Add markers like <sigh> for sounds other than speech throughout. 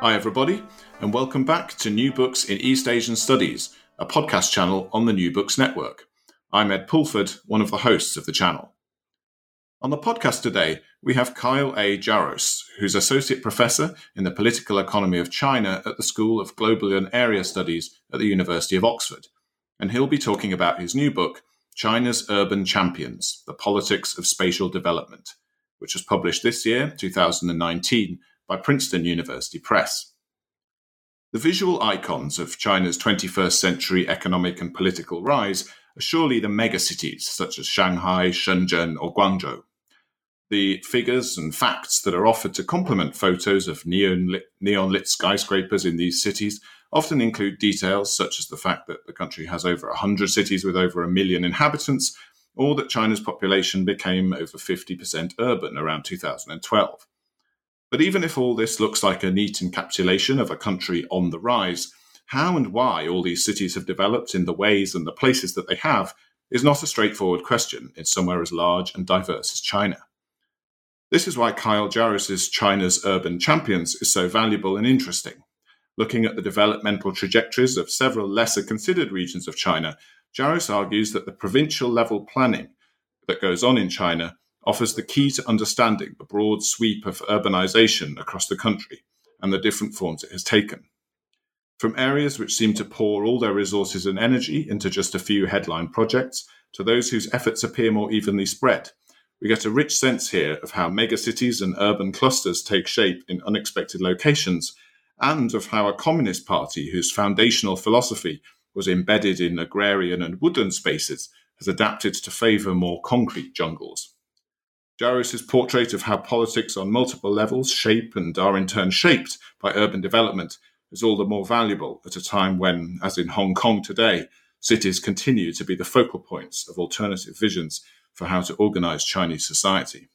Hi, everybody, and welcome back to New Books in East Asian Studies, a podcast channel on the New Books Network. I'm Ed Pulford, one of the hosts of the channel. On the podcast today, we have Kyle A. Jaros, who's Associate Professor in the Political Economy of China at the School of Global and Area Studies at the University of Oxford. And he'll be talking about his new book, China's Urban Champions The Politics of Spatial Development, which was published this year, 2019 by Princeton University Press. The visual icons of China's 21st century economic and political rise are surely the megacities such as Shanghai, Shenzhen, or Guangzhou. The figures and facts that are offered to complement photos of neon lit, neon lit skyscrapers in these cities often include details such as the fact that the country has over 100 cities with over a million inhabitants, or that China's population became over 50% urban around 2012. But even if all this looks like a neat encapsulation of a country on the rise, how and why all these cities have developed in the ways and the places that they have is not a straightforward question in somewhere as large and diverse as China. This is why Kyle Jaros's China's Urban Champions is so valuable and interesting. Looking at the developmental trajectories of several lesser considered regions of China, Jaros argues that the provincial level planning that goes on in China offers the key to understanding the broad sweep of urbanization across the country and the different forms it has taken. From areas which seem to pour all their resources and energy into just a few headline projects to those whose efforts appear more evenly spread, we get a rich sense here of how megacities and urban clusters take shape in unexpected locations, and of how a communist party whose foundational philosophy was embedded in agrarian and woodland spaces has adapted to favor more concrete jungles. Jaros's portrait of how politics on multiple levels shape and are in turn shaped by urban development is all the more valuable at a time when, as in Hong Kong today, cities continue to be the focal points of alternative visions for how to organize Chinese society.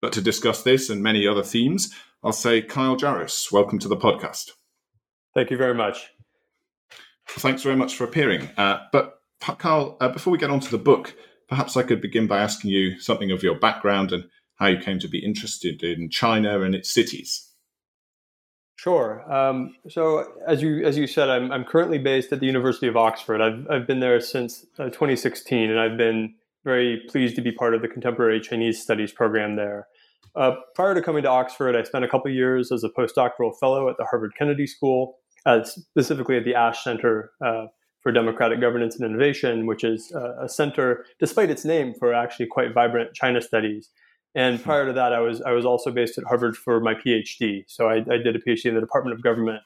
But to discuss this and many other themes, I'll say Kyle Jaros, welcome to the podcast. Thank you very much. Thanks very much for appearing. Uh, but Kyle, uh, before we get on to the book, perhaps I could begin by asking you something of your background and how you came to be interested in China and its cities. Sure. Um, so, as you as you said, I'm I'm currently based at the University of Oxford. I've I've been there since uh, 2016, and I've been very pleased to be part of the contemporary Chinese studies program there. Uh, prior to coming to Oxford, I spent a couple years as a postdoctoral fellow at the Harvard Kennedy School, uh, specifically at the Ash Center uh, for Democratic Governance and Innovation, which is a center, despite its name, for actually quite vibrant China studies. And hmm. prior to that, I was I was also based at Harvard for my PhD. So I, I did a PhD in the Department of Government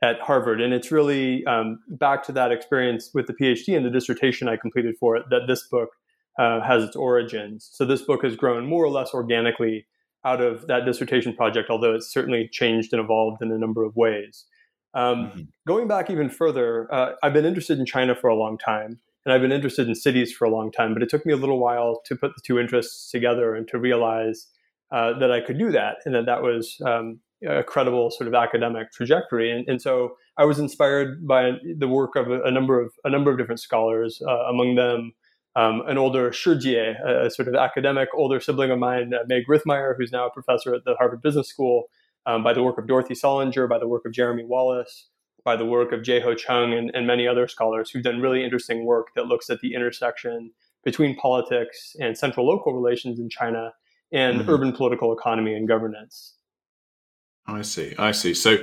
at Harvard, and it's really um, back to that experience with the PhD and the dissertation I completed for it that this book uh, has its origins. So this book has grown more or less organically out of that dissertation project, although it's certainly changed and evolved in a number of ways. Um, mm-hmm. Going back even further, uh, I've been interested in China for a long time, and I've been interested in cities for a long time. But it took me a little while to put the two interests together and to realize uh, that I could do that, and that that was um, a credible sort of academic trajectory. And, and, so I was inspired by the work of a, a number of a number of different scholars, uh, among them. Um, an older Shijie, a, a sort of academic older sibling of mine, uh, Meg Rithmire, who's now a professor at the Harvard Business School, um, by the work of Dorothy Solinger, by the work of Jeremy Wallace, by the work of Jae-Ho Chung, and, and many other scholars who've done really interesting work that looks at the intersection between politics and central local relations in China and mm-hmm. urban political economy and governance. I see. I see. So,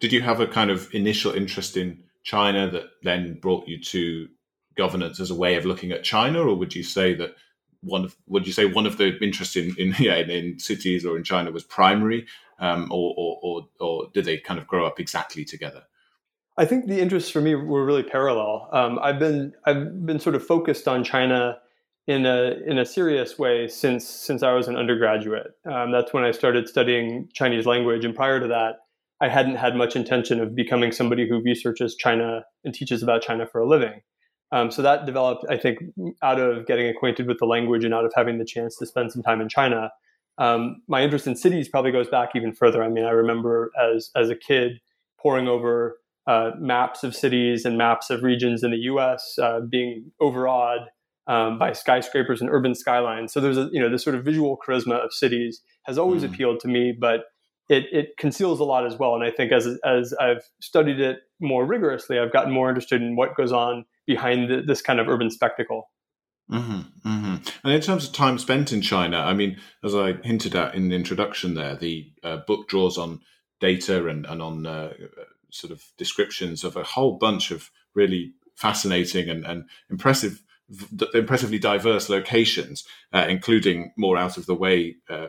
did you have a kind of initial interest in China that then brought you to governance as a way of looking at China, or would you say that one of would you say one of the interests in, in <laughs> yeah in, in cities or in China was primary, um, or, or, or or did they kind of grow up exactly together? I think the interests for me were really parallel. Um, I've been I've been sort of focused on China in a in a serious way since since I was an undergraduate. Um, that's when I started studying Chinese language, and prior to that, I hadn't had much intention of becoming somebody who researches China and teaches about China for a living. Um, so that developed, I think, out of getting acquainted with the language and out of having the chance to spend some time in China. Um, my interest in cities probably goes back even further. I mean, I remember as as a kid poring over uh, maps of cities and maps of regions in the U.S., uh, being overawed um, by skyscrapers and urban skylines. So there's a you know this sort of visual charisma of cities has always mm. appealed to me, but it, it conceals a lot as well. And I think as as I've studied it more rigorously, I've gotten more interested in what goes on behind the, this kind of urban spectacle. Mm-hmm, mm-hmm. And in terms of time spent in China, I mean, as I hinted at in the introduction, there the uh, book draws on data and, and on uh, sort of descriptions of a whole bunch of really fascinating and, and impressive impressively diverse locations, uh, including more out of the way uh,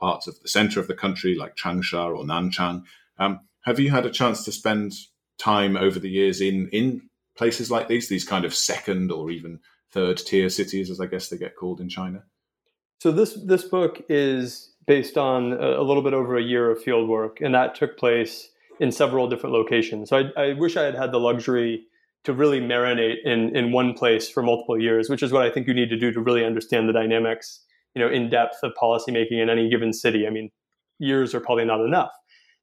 parts of the center of the country, like Changsha or Nanchang. Um, have you had a chance to spend time over the years in in places like these, these kind of second or even third tier cities, as I guess they get called in China? So this this book is based on a, little bit over a year of field work, and that took place in several different locations. So I, I wish I had had the luxury to really marinate in in one place for multiple years, which is what I think you need to do to really understand the dynamics, you know, in depth of policymaking in any given city. I mean, years are probably not enough.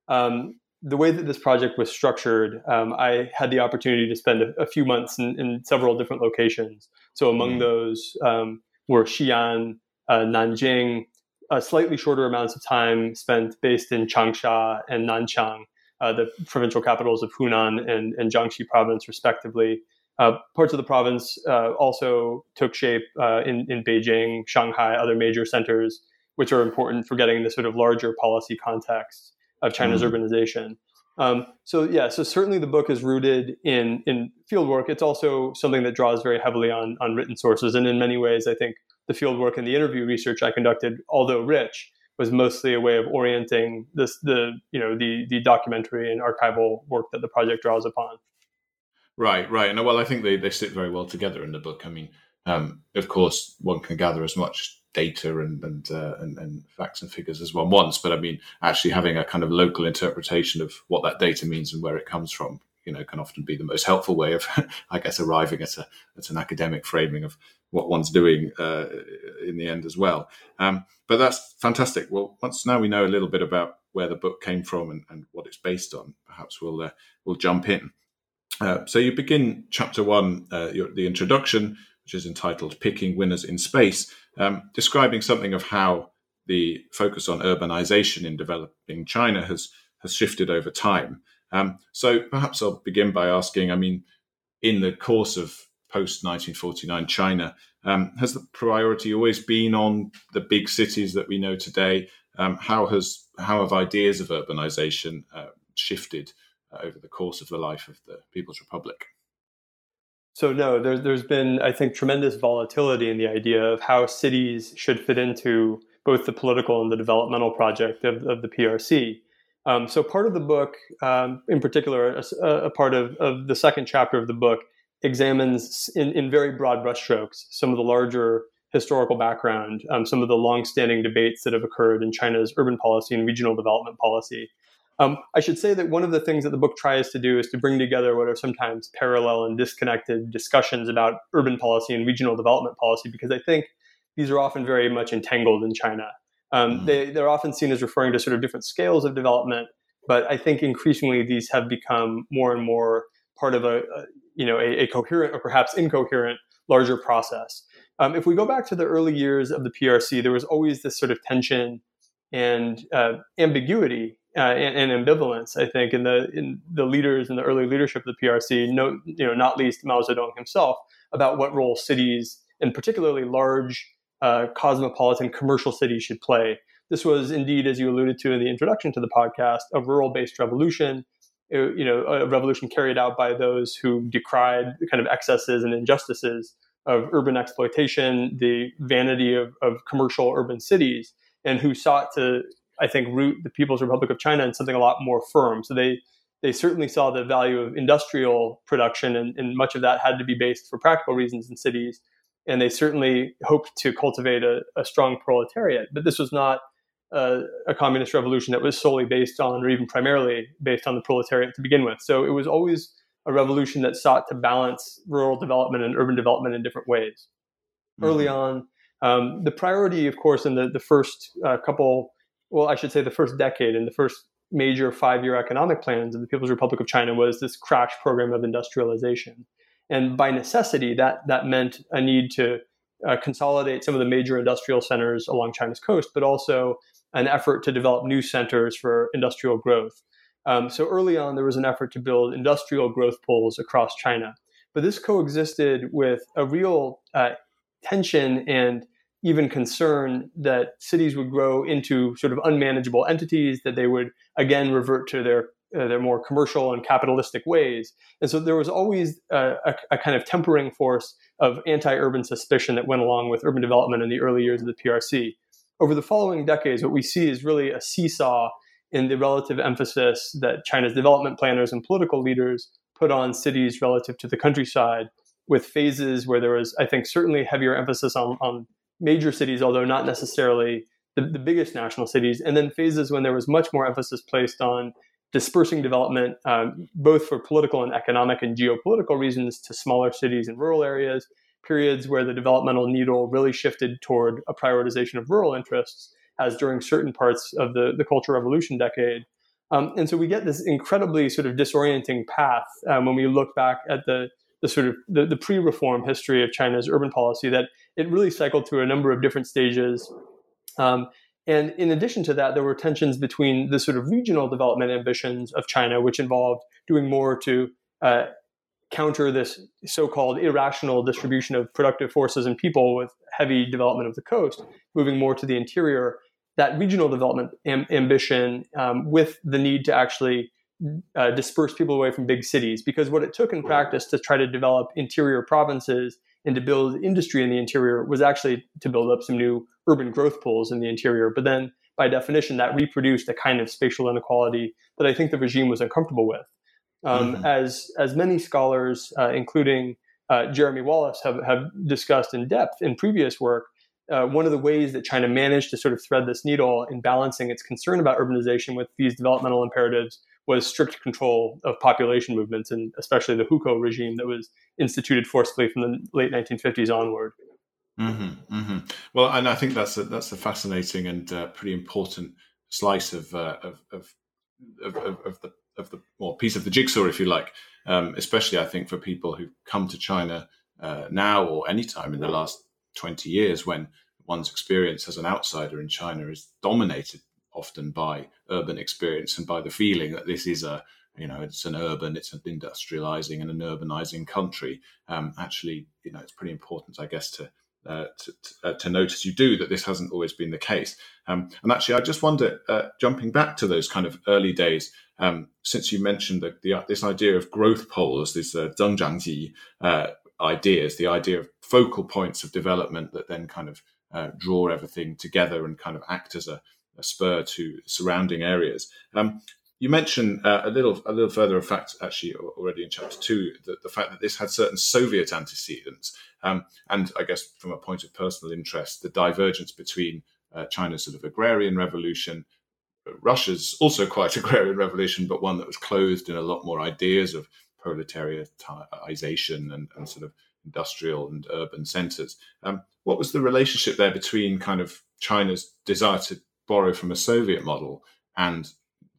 Um, the way that this project was structured, um, I had the opportunity to spend a, a few months in, in, several different locations. So among mm. those um, were Xi'an, uh, Nanjing, uh, slightly shorter amounts of time spent based in Changsha and Nanchang, uh, the provincial capitals of Hunan and, and Jiangxi province, respectively. Uh, parts of the province uh, also took shape uh, in, in Beijing, Shanghai, other major centers, which are important for getting the sort of larger policy context of China's mm. urbanization. Um, so yeah, so certainly the book is rooted in in fieldwork. It's also something that draws very heavily on on written sources, and in many ways, I think the fieldwork and the interview research I conducted, although rich, was mostly a way of orienting this the you know the the documentary and archival work that the project draws upon. Right, right. And well, I think they, they sit very well together in the book. I mean, um, of course, one can gather as much data and and, uh, and, and facts and figures as one wants, but I mean, actually having a kind of local interpretation of what that data means and where it comes from, you know, can often be the most helpful way of, <laughs> I guess, arriving at a at an academic framing of what one's doing uh, in the end as well. Um, but that's fantastic. Well, once now we know a little bit about where the book came from and, and what it's based on, perhaps we'll uh, we'll jump in. Uh, so you begin chapter one, uh, your, the introduction, which is entitled "Picking Winners in Space," um, describing something of how the focus on urbanization in developing China has has shifted over time. Um, so perhaps I'll begin by asking. I mean, in the course of post 1949 China. Um, has the priority always been on the big cities that we know today? Um, how has how have ideas of urbanization uh, shifted uh, over the course of the life of the People's Republic? So no, there's there's been I think tremendous volatility in the idea of how cities should fit into both the political and the developmental project of, of the PRC. Um, so part of the book, um, in particular, a, a, part of, of the second chapter of the book examines in, in very broad brushstrokes some of the larger historical background, um, some of the long-standing debates that have occurred in China's urban policy and regional development policy. Um, I should say that one of the things that the book tries to do is to bring together what are sometimes parallel and disconnected discussions about urban policy and regional development policy, because I think these are often very much entangled in China. Um, mm. they, they're often seen as referring to sort of different scales of development, but I think increasingly these have become more and more part of a, a you know a, a, coherent or perhaps incoherent larger process. Um, if we go back to the early years of the PRC, there was always this sort of tension and uh, ambiguity uh, and, and, ambivalence. I think in the in the leaders in the early leadership of the PRC, no, you know, not least Mao Zedong himself, about what role cities and particularly large uh, cosmopolitan commercial cities should play. This was indeed, as you alluded to in the introduction to the podcast, a rural-based revolution uh, you know, a revolution carried out by those who decried the kind of excesses and injustices of urban exploitation, the vanity of, of commercial urban cities, and who sought to, I think, root the People's Republic of China in something a lot more firm. So they they certainly saw the value of industrial production, and, and much of that had to be based for practical reasons in cities. and they certainly hoped to cultivate a, a strong proletariat. But this was not uh, a communist revolution that was solely based on, or even primarily based on the proletariat to begin with. So it was always a revolution that sought to balance rural development and urban development in different ways. Mm-hmm. Early on, um, the priority, of course, in the, the first uh, couple, well, I should say the first decade and the first major five year economic plans of the People's Republic of China was this crash program of industrialization. And by necessity, that, that meant a need to uh, consolidate some of the major industrial centers along China's coast, but also an effort to develop new centers for industrial growth. Um, so early on, there was an effort to build industrial growth poles across China. But this coexisted with a real uh, tension and even concern that cities would grow into sort of unmanageable entities, that they would again revert to their uh, their more commercial and capitalistic ways. And so there was always a, a, a kind of tempering force of anti-urban suspicion that went along with urban development in the early years of the PRC. Over the following decades, what we see is really a seesaw in the relative emphasis that China's development planners and political leaders put on cities relative to the countryside, with phases where there was, I think, certainly heavier emphasis on, on major cities, although not necessarily the, the biggest national cities, and then phases when there was much more emphasis placed on dispersing development, um, both for political and economic and geopolitical reasons, to smaller cities and rural areas, periods where the developmental needle really shifted toward a prioritization of rural interests, as during certain parts of the, the Cultural Revolution decade. Um, and so we get this incredibly sort of disorienting path um, when we look back at the, the sort of the, the pre-reform history of China's urban policy that it really cycled through a number of different stages. Um, and in addition to that, there were tensions between the sort of regional development ambitions of China, which involved doing more to uh, counter this so-called irrational distribution of productive forces and people with heavy development of the coast, moving more to the interior. That regional development am- ambition, um, with the need to actually uh, disperse people away from big cities, because what it took in practice to try to develop interior provinces and to build industry in the interior was actually to build up some new urban growth poles in the interior. But then, by definition, that reproduced a kind of spatial inequality that I think the regime was uncomfortable with. Um, mm-hmm. As as many scholars, uh, including uh, Jeremy Wallace, have have discussed in depth in previous work, uh, one of the ways that China managed to sort of thread this needle in balancing its concern about urbanization with these developmental imperatives was strict control of population movements, and especially the hukou regime that was instituted forcefully from the late 1950s onward. Mm-hmm, mm-hmm. Well, and I think that's a, that's a fascinating and uh, pretty important slice of, uh, of, of, of, of, the of the well, piece of the jigsaw, if you like. Um, especially, I think for people who've come to China uh, now or any time in the last twenty years, when one's experience as an outsider in China is dominated often by urban experience and by the feeling that this is a you know it's an urban it's an industrializing and an urbanizing country um, actually you know it's pretty important i guess to uh, to, uh, to, notice you do that this hasn't always been the case. Um, and actually, I just wonder, uh, jumping back to those kind of early days, um, since you mentioned the, the, this idea of growth poles, this uh, uh, ideas, the idea of focal points of development that then kind of uh, draw everything together and kind of act as a, a spur to surrounding areas. Um, you mentioned uh, a little a little further, in fact, actually already in chapter two, that the fact that this had certain Soviet antecedents, um, and I guess from a point of personal interest, the divergence between uh, China's sort of agrarian revolution, Russia's also quite <laughs> agrarian revolution, but one that was clothed in a lot more ideas of proletariatization and, and sort of industrial and urban centers. Um, what was the relationship there between kind of China's desire to borrow from a Soviet model and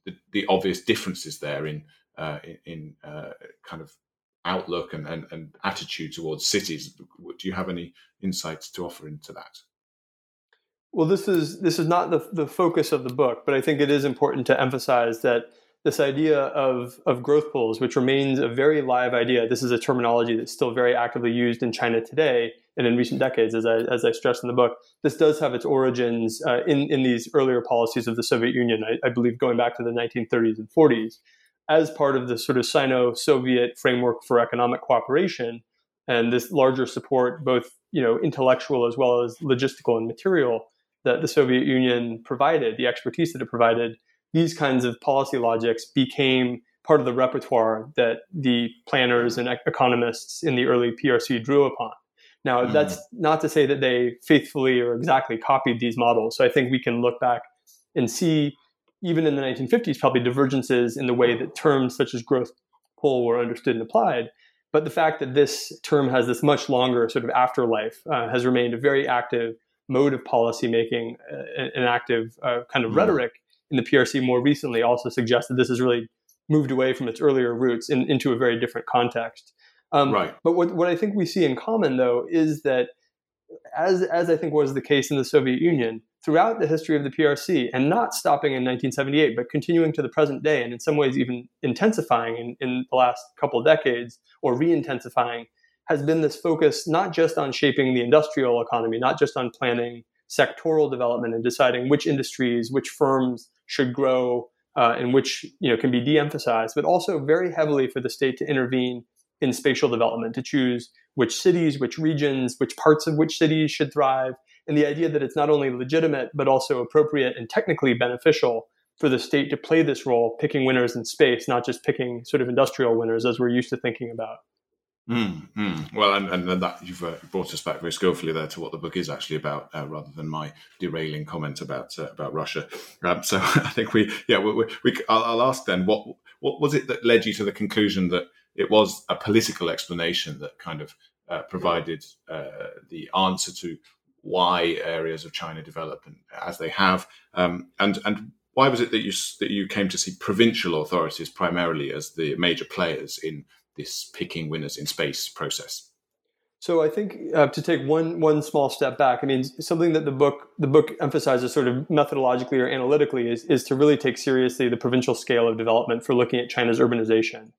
the, the obvious differences there in uh, in, uh, kind of outlook and, and, and attitude towards cities. Do you have any insights to offer into that? Well, this is this is not the the focus of the book, but I think it is important to emphasize that this idea of, of growth poles, which remains a very live idea. This is a terminology that's still very actively used in China today and in recent decades, as I, as I stressed in the book. This does have its origins uh, in, in these earlier policies of the Soviet Union, I, I, believe going back to the 1930s and 40s, as part of the sort of Sino Soviet framework for economic cooperation and this larger support, both you know, intellectual as well as logistical and material, that the Soviet Union provided, the expertise that it provided these kinds of policy logics became part of the repertoire that the planners and economists in the early PRC drew upon. Now, mm-hmm. that's not to say that they faithfully or exactly copied these models. So I think we can look back and see, even in the 1950s, probably divergences in the way that terms such as growth pole were understood and applied. But the fact that this term has this much longer sort of afterlife uh, has remained a very active mode of policymaking, uh, an active uh, kind of mm-hmm. rhetoric in the PRC more recently also suggests that this has really moved away from its earlier roots in, into a very different context. Um, right. But what, what I think we see in common, though, is that as, as I think was the case in the Soviet Union, throughout the history of the PRC, and not stopping in 1978, but continuing to the present day, and in some ways even intensifying in, in the last couple decades, or re intensifying, has been this focus not just on shaping the industrial economy, not just on planning sectoral development and deciding which industries, which firms should grow, uh, and which you know can be de-emphasized, but also very heavily for the state to intervene in spatial development to choose which cities, which regions, which parts of which cities should thrive, and the idea that it's not only legitimate but also appropriate and technically beneficial for the state to play this role, picking winners in space, not just picking sort of industrial winners as we're used to thinking about. Mm, mm. Well, and, and that you've uh, brought us back very skillfully there to what the book is actually about, uh, rather than my derailing comment about uh, about Russia. Um, so <laughs> I think we, yeah, we, we, we I'll, I'll, ask then what what was it that led you to the conclusion that it was a political explanation that kind of uh, provided uh, the answer to why areas of China develop and, as they have, um, and and why was it that you that you came to see provincial authorities primarily as the major players in this picking winners in space process? So I think uh, to take one one small step back, I mean something that the book the book emphasizes sort of methodologically or analytically is is to really take seriously the provincial scale of development for looking at China's urbanization.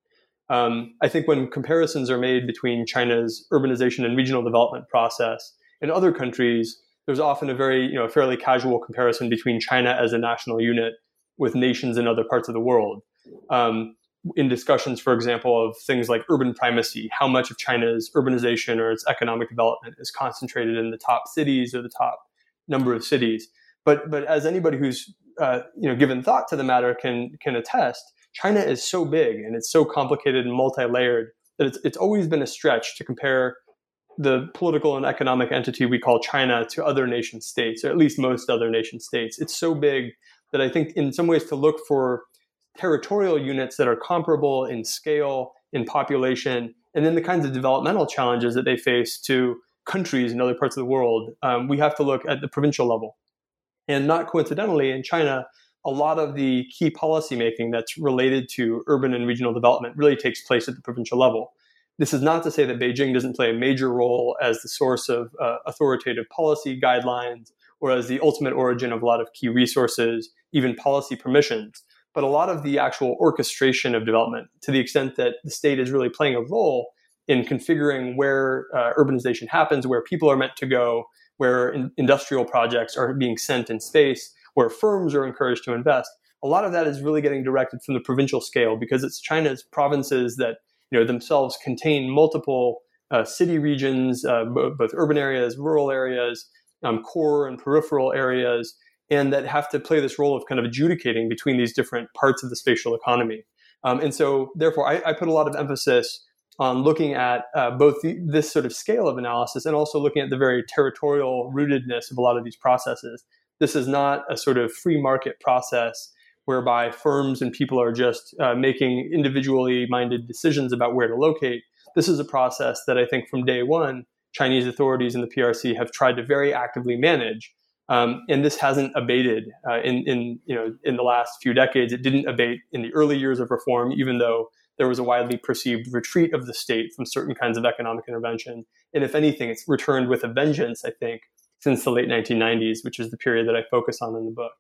Um, I think when comparisons are made between China's urbanization and regional development process and other countries, there's often a very, you know, fairly casual comparison between China as a national unit with nations in other parts of the world. Um, in discussions, for example, of things like urban primacy, how much of China's urbanization or its economic development is concentrated in the top cities or the top number of cities. But but as anybody who's uh, you know given thought to the matter can can attest, China is so big and it's so complicated and multi-layered that it's, it's always been a stretch to compare the political and economic entity we call China to other nation states, or at least most other nation states. It's so big that I think in some ways to look for territorial units that are comparable in scale, in population, and then the kinds of developmental challenges that they face to countries in other parts of the world, um, we have to look at the provincial level. And not coincidentally, in China, a lot of the key policymaking that's related to urban and regional development really takes place at the provincial level. This is not to say that Beijing doesn't play a major role as the source of uh, authoritative policy guidelines or as the ultimate origin of a lot of key resources, even policy permissions. But a lot of the actual orchestration of development, to the extent that the state is really playing a role in configuring where uh, urbanization happens, where people are meant to go, where in- industrial projects are being sent in space, where firms are encouraged to invest, a lot of that is really getting directed from the provincial scale because it's China's provinces that you know themselves contain multiple uh, city regions, uh, both urban areas, rural areas, um, core and peripheral areas, and that have to play this role of kind of adjudicating between these different parts of the spatial economy. Um, and so, therefore, I, I, put a lot of emphasis on looking at uh, both the, this sort of scale of analysis and also looking at the very territorial rootedness of a lot of these processes. This is not a sort of free market process whereby firms and people are just uh, making individually minded decisions about where to locate. This is a process that I think from day one, Chinese authorities in the PRC have tried to very actively manage. Um, and this hasn't abated uh, in, in, you know, in the last few decades. It didn't abate in the early years of reform, even though there was a widely perceived retreat of the state from certain kinds of economic intervention. And if anything, it's returned with a vengeance, I think, since the late 1990s, which is the period that I focus on in the book.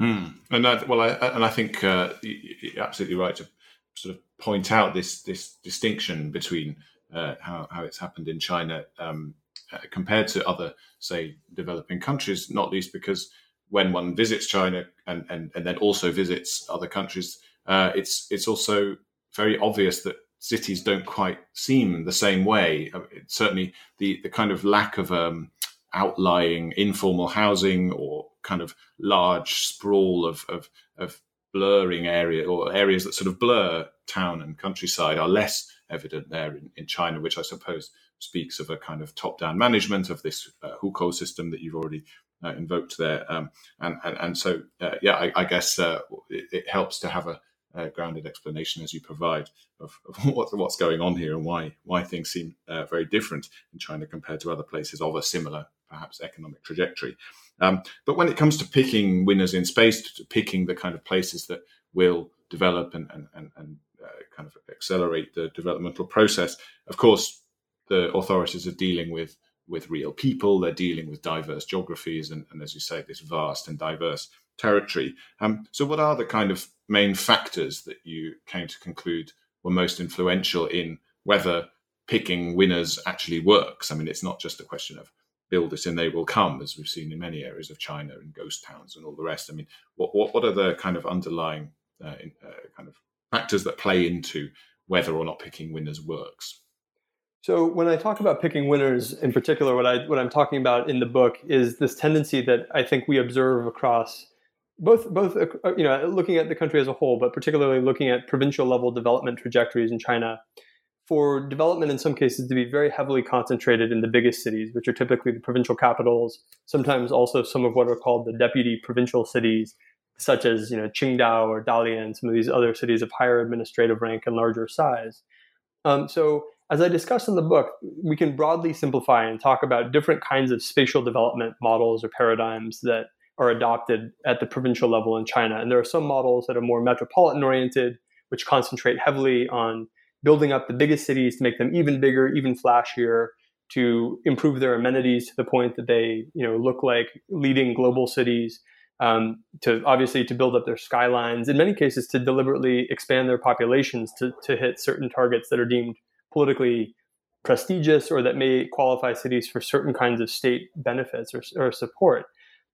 Mm. And that, well, I, and I think uh, you're absolutely right to sort of point out this this distinction between uh, how, how it's happened in China um, uh, compared to other, say, developing countries. Not least because when one visits China and and, and then also visits other countries, uh, it's it's also very obvious that cities don't quite seem the same way. Uh, certainly, the the kind of lack of um, outlying informal housing or kind of large sprawl of, of, of blurring area or areas that sort of blur town and countryside are less evident there in, in China, which I suppose speaks of a kind of top-down management of this uh, hukou system that you've already uh, invoked there. Um, and, and, and so, uh, yeah, I, I guess uh, it, it, helps to have a, a, grounded explanation as you provide of, of <laughs> what, what's going on here and why why things seem uh, very different in China compared to other places of a similar, perhaps, economic trajectory. Um, but when it comes to picking winners in space, to picking the kind of places that will develop and, and, and, and uh, kind of accelerate the developmental process, of course, the authorities are dealing with with real people. They're dealing with diverse geographies and, and as you say, this vast and diverse territory. Um, so, what are the kind of main factors that you came to conclude were most influential in whether picking winners actually works? I mean, it's not just a question of build it and they will come, as we've seen in many areas of China and ghost towns and all the rest. I mean, what what, what are the kind of underlying uh, uh, kind of factors that play into whether or not picking winners works? So when I talk about picking winners in particular, what I what I'm talking about in the book is this tendency that I think we observe across both both uh, you know looking at the country as a whole, but particularly looking at provincial level development trajectories in China, for development in some cases to be very heavily concentrated in the biggest cities, which are typically the provincial capitals. Sometimes also some of what are called the deputy provincial cities, such as you know Qingdao or Dalian, some of these other cities of higher administrative rank and larger size. Um, so as I discuss in the book, we can broadly simplify and talk about different kinds of spatial development models or paradigms that are adopted at the provincial level in China. And there are some models that are more metropolitan oriented, which concentrate heavily on building up the biggest cities to make them even bigger, even flashier, to improve their amenities to the point that they, you know, look like leading global cities. Um, to obviously to build up their skylines, in many cases to deliberately expand their populations to, to hit certain targets that are deemed politically prestigious or that may qualify cities for certain kinds of state benefits or, or support.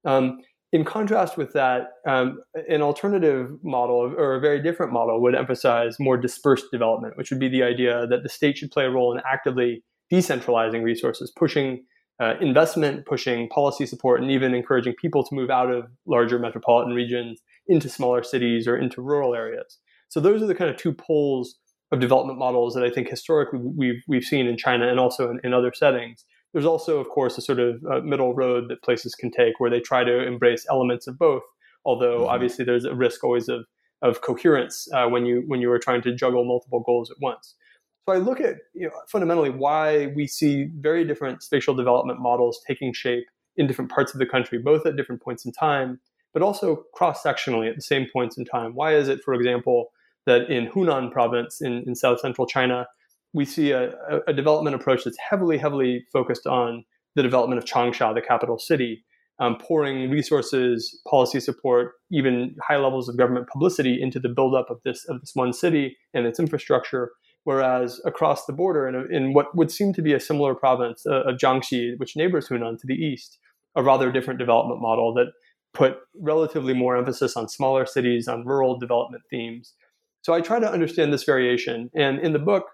Um, in contrast with that, um, an alternative model or a very different model would emphasize more dispersed development, which would be the idea that the state should play a role in actively decentralizing resources, pushing uh, investment, pushing policy support, and even encouraging people to move out of larger metropolitan regions into smaller cities or into rural areas. So those are the kind of two poles of development models that I think historically we've we've seen in China and also in, in other settings. There's also, of course, a sort of uh, middle road that places can take where they try to embrace elements of both. Although mm-hmm. obviously there's a risk always of of coherence uh, when you when you are trying to juggle multiple goals at once. So I look at you know, fundamentally why we see very different spatial development models taking shape in different parts of the country, both at different points in time, but also cross sectionally at the same points in time. Why is it, for example, that in Hunan province in, in south central China, we see a, a, development approach that's heavily, heavily focused on the development of Changsha, the capital city, um, pouring resources, policy support, even high levels of government publicity into the buildup of this of this one city and its infrastructure. Whereas across the border, in, in what would seem to be a similar province uh, of Jiangxi, which neighbors Hunan to the east, a rather different development model that put relatively more emphasis on smaller cities, on rural development themes, so I try to understand this variation. And in the book,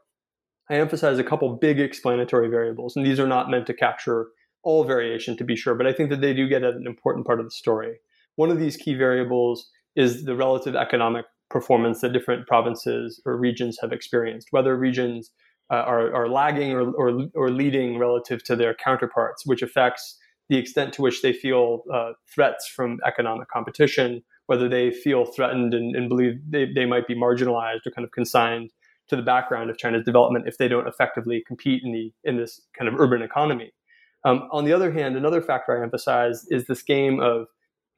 I emphasize a couple big explanatory variables. And these are not meant to capture all variation to be sure, but I think that they do get at an important part of the story. One of these key variables is the relative economic performance that different provinces or regions have experienced, whether regions uh, are, are, lagging or, or, or, leading relative to their counterparts, which affects the extent to which they feel uh, threats from economic competition whether they feel threatened and, and believe they, they might be marginalized or kind of consigned to the background of China's development if they don't effectively compete in the in this kind of urban economy. Um, on the other hand, another factor I emphasize is this game of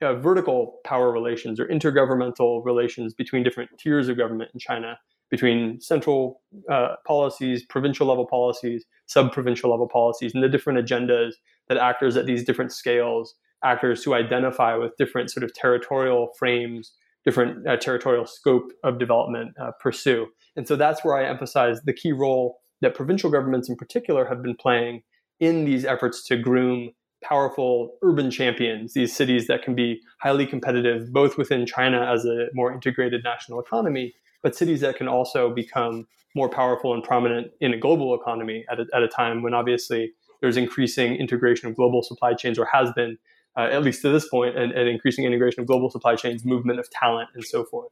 uh, vertical power relations or intergovernmental relations between different tiers of government in China, between central uh, policies, provincial level policies, sub provincial level policies, and the different agendas that actors at these different scales actors who identify with different sort of territorial frames, different uh, territorial scope of development uh, pursue. And so that's where I emphasize the key role that provincial governments in particular have been playing in these efforts to groom powerful urban champions, these cities that can be highly competitive both within China as a more integrated national economy, but cities that can also become more powerful and prominent in a global economy at a, at a time when obviously there's increasing integration of global supply chains or has been uh, at least to this point, and, and, increasing integration of global supply chains, movement of talent, and so forth.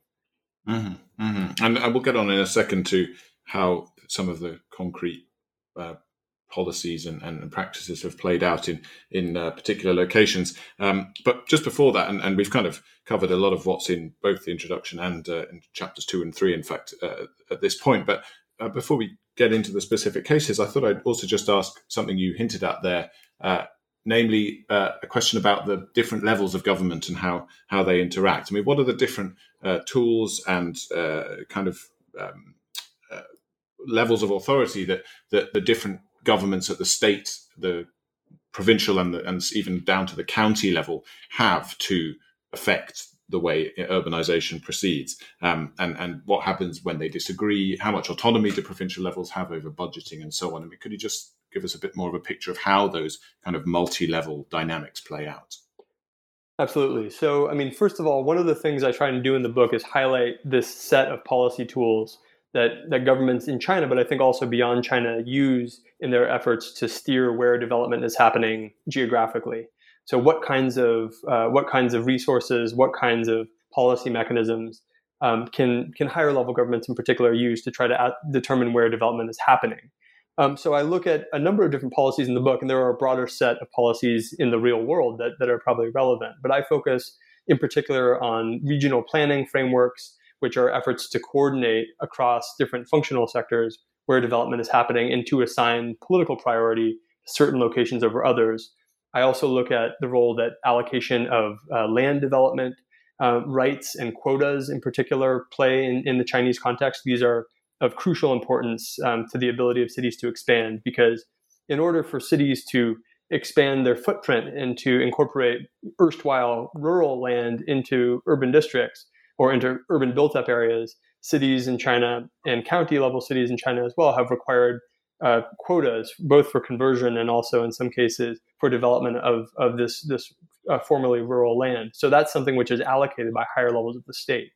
Mm-hmm, mm-hmm. And, and we'll get on in a second to how some of the concrete uh, policies and, and, practices have played out in in uh, particular locations. Um, but just before that, and, and, we've kind of covered a lot of what's in both the introduction and uh, in chapters two and three, in fact, uh, at this point. But uh, before we get into the specific cases, I thought I'd also just ask something you hinted at there. Uh, namely, uh, a question about the different levels of government and how how they interact. I mean, what are the different tools and kind of um, levels of authority that, that the different governments at the state, the provincial, and, the, and even down to the county level have to affect the way urbanization proceeds um, and, and what happens when they disagree, how much autonomy do provincial levels have over budgeting and so on. I mean, could you just give us a bit more of a picture of how those kind of multi-level dynamics play out? Absolutely. So, I mean, first of all, one of the things I try to do in the book is highlight this set of policy tools that, that governments in China, but I think also beyond China, use in their efforts to steer where development is happening geographically. So, what kinds of uh, what kinds of resources, what kinds of policy mechanisms um, can can higher level governments in particular use to try to at- determine where development is happening? Um, so I look at a number of different policies in the book, and there are a broader set of policies in the real world that, that are probably relevant. But I focus in particular on regional planning frameworks, which are efforts to coordinate across different functional sectors where development is happening and to assign political priority to certain locations over others. I also look at the role that allocation of uh, land development uh, rights and quotas in particular play in, in the Chinese context. These are of crucial importance um, to the ability of cities to expand because in order for cities to expand their footprint and to incorporate erstwhile rural land into urban districts, or into urban built up areas, cities in China and county level cities in China as well have required uh, quotas, both for conversion and also in some cases for development of, of this, this uh, formerly rural land. So that's something which is allocated by higher levels of the state.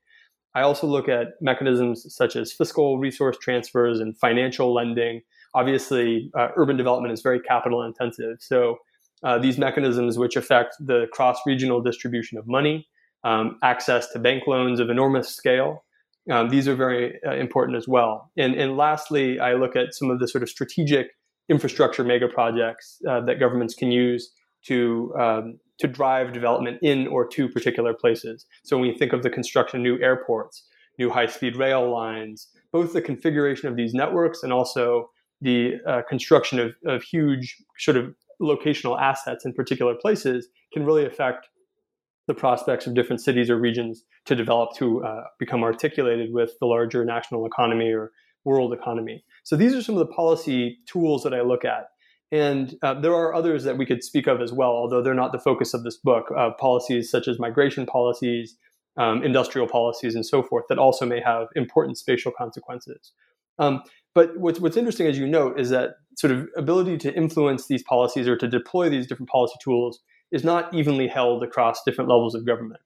I also look at mechanisms such as fiscal resource transfers and financial lending. Obviously, uh, urban development is very capital intensive. So uh, these mechanisms, which affect the cross regional distribution of money, um, access to bank loans of enormous scale. Um, these are very uh, important as well. And, and lastly, I look at some of the sort of strategic infrastructure mega projects uh, that governments can use to um, to drive development in or to particular places. So when you think of the construction of new airports, new high-speed rail lines, both the configuration of these networks and also the uh, construction of, of huge sort of locational assets in particular places can really affect the prospects of different cities or regions to develop to uh, become articulated with the larger national economy or world economy. So these are some of the policy tools that I look at. And uh, there are others that we could speak of as well, although they're not the focus of this book. Uh, policies such as migration policies, um, industrial policies, and so forth that also may have important spatial consequences. Um, but what's, what's interesting, as you note, is that sort of ability to influence these policies or to deploy these different policy tools is not evenly held across different levels of government.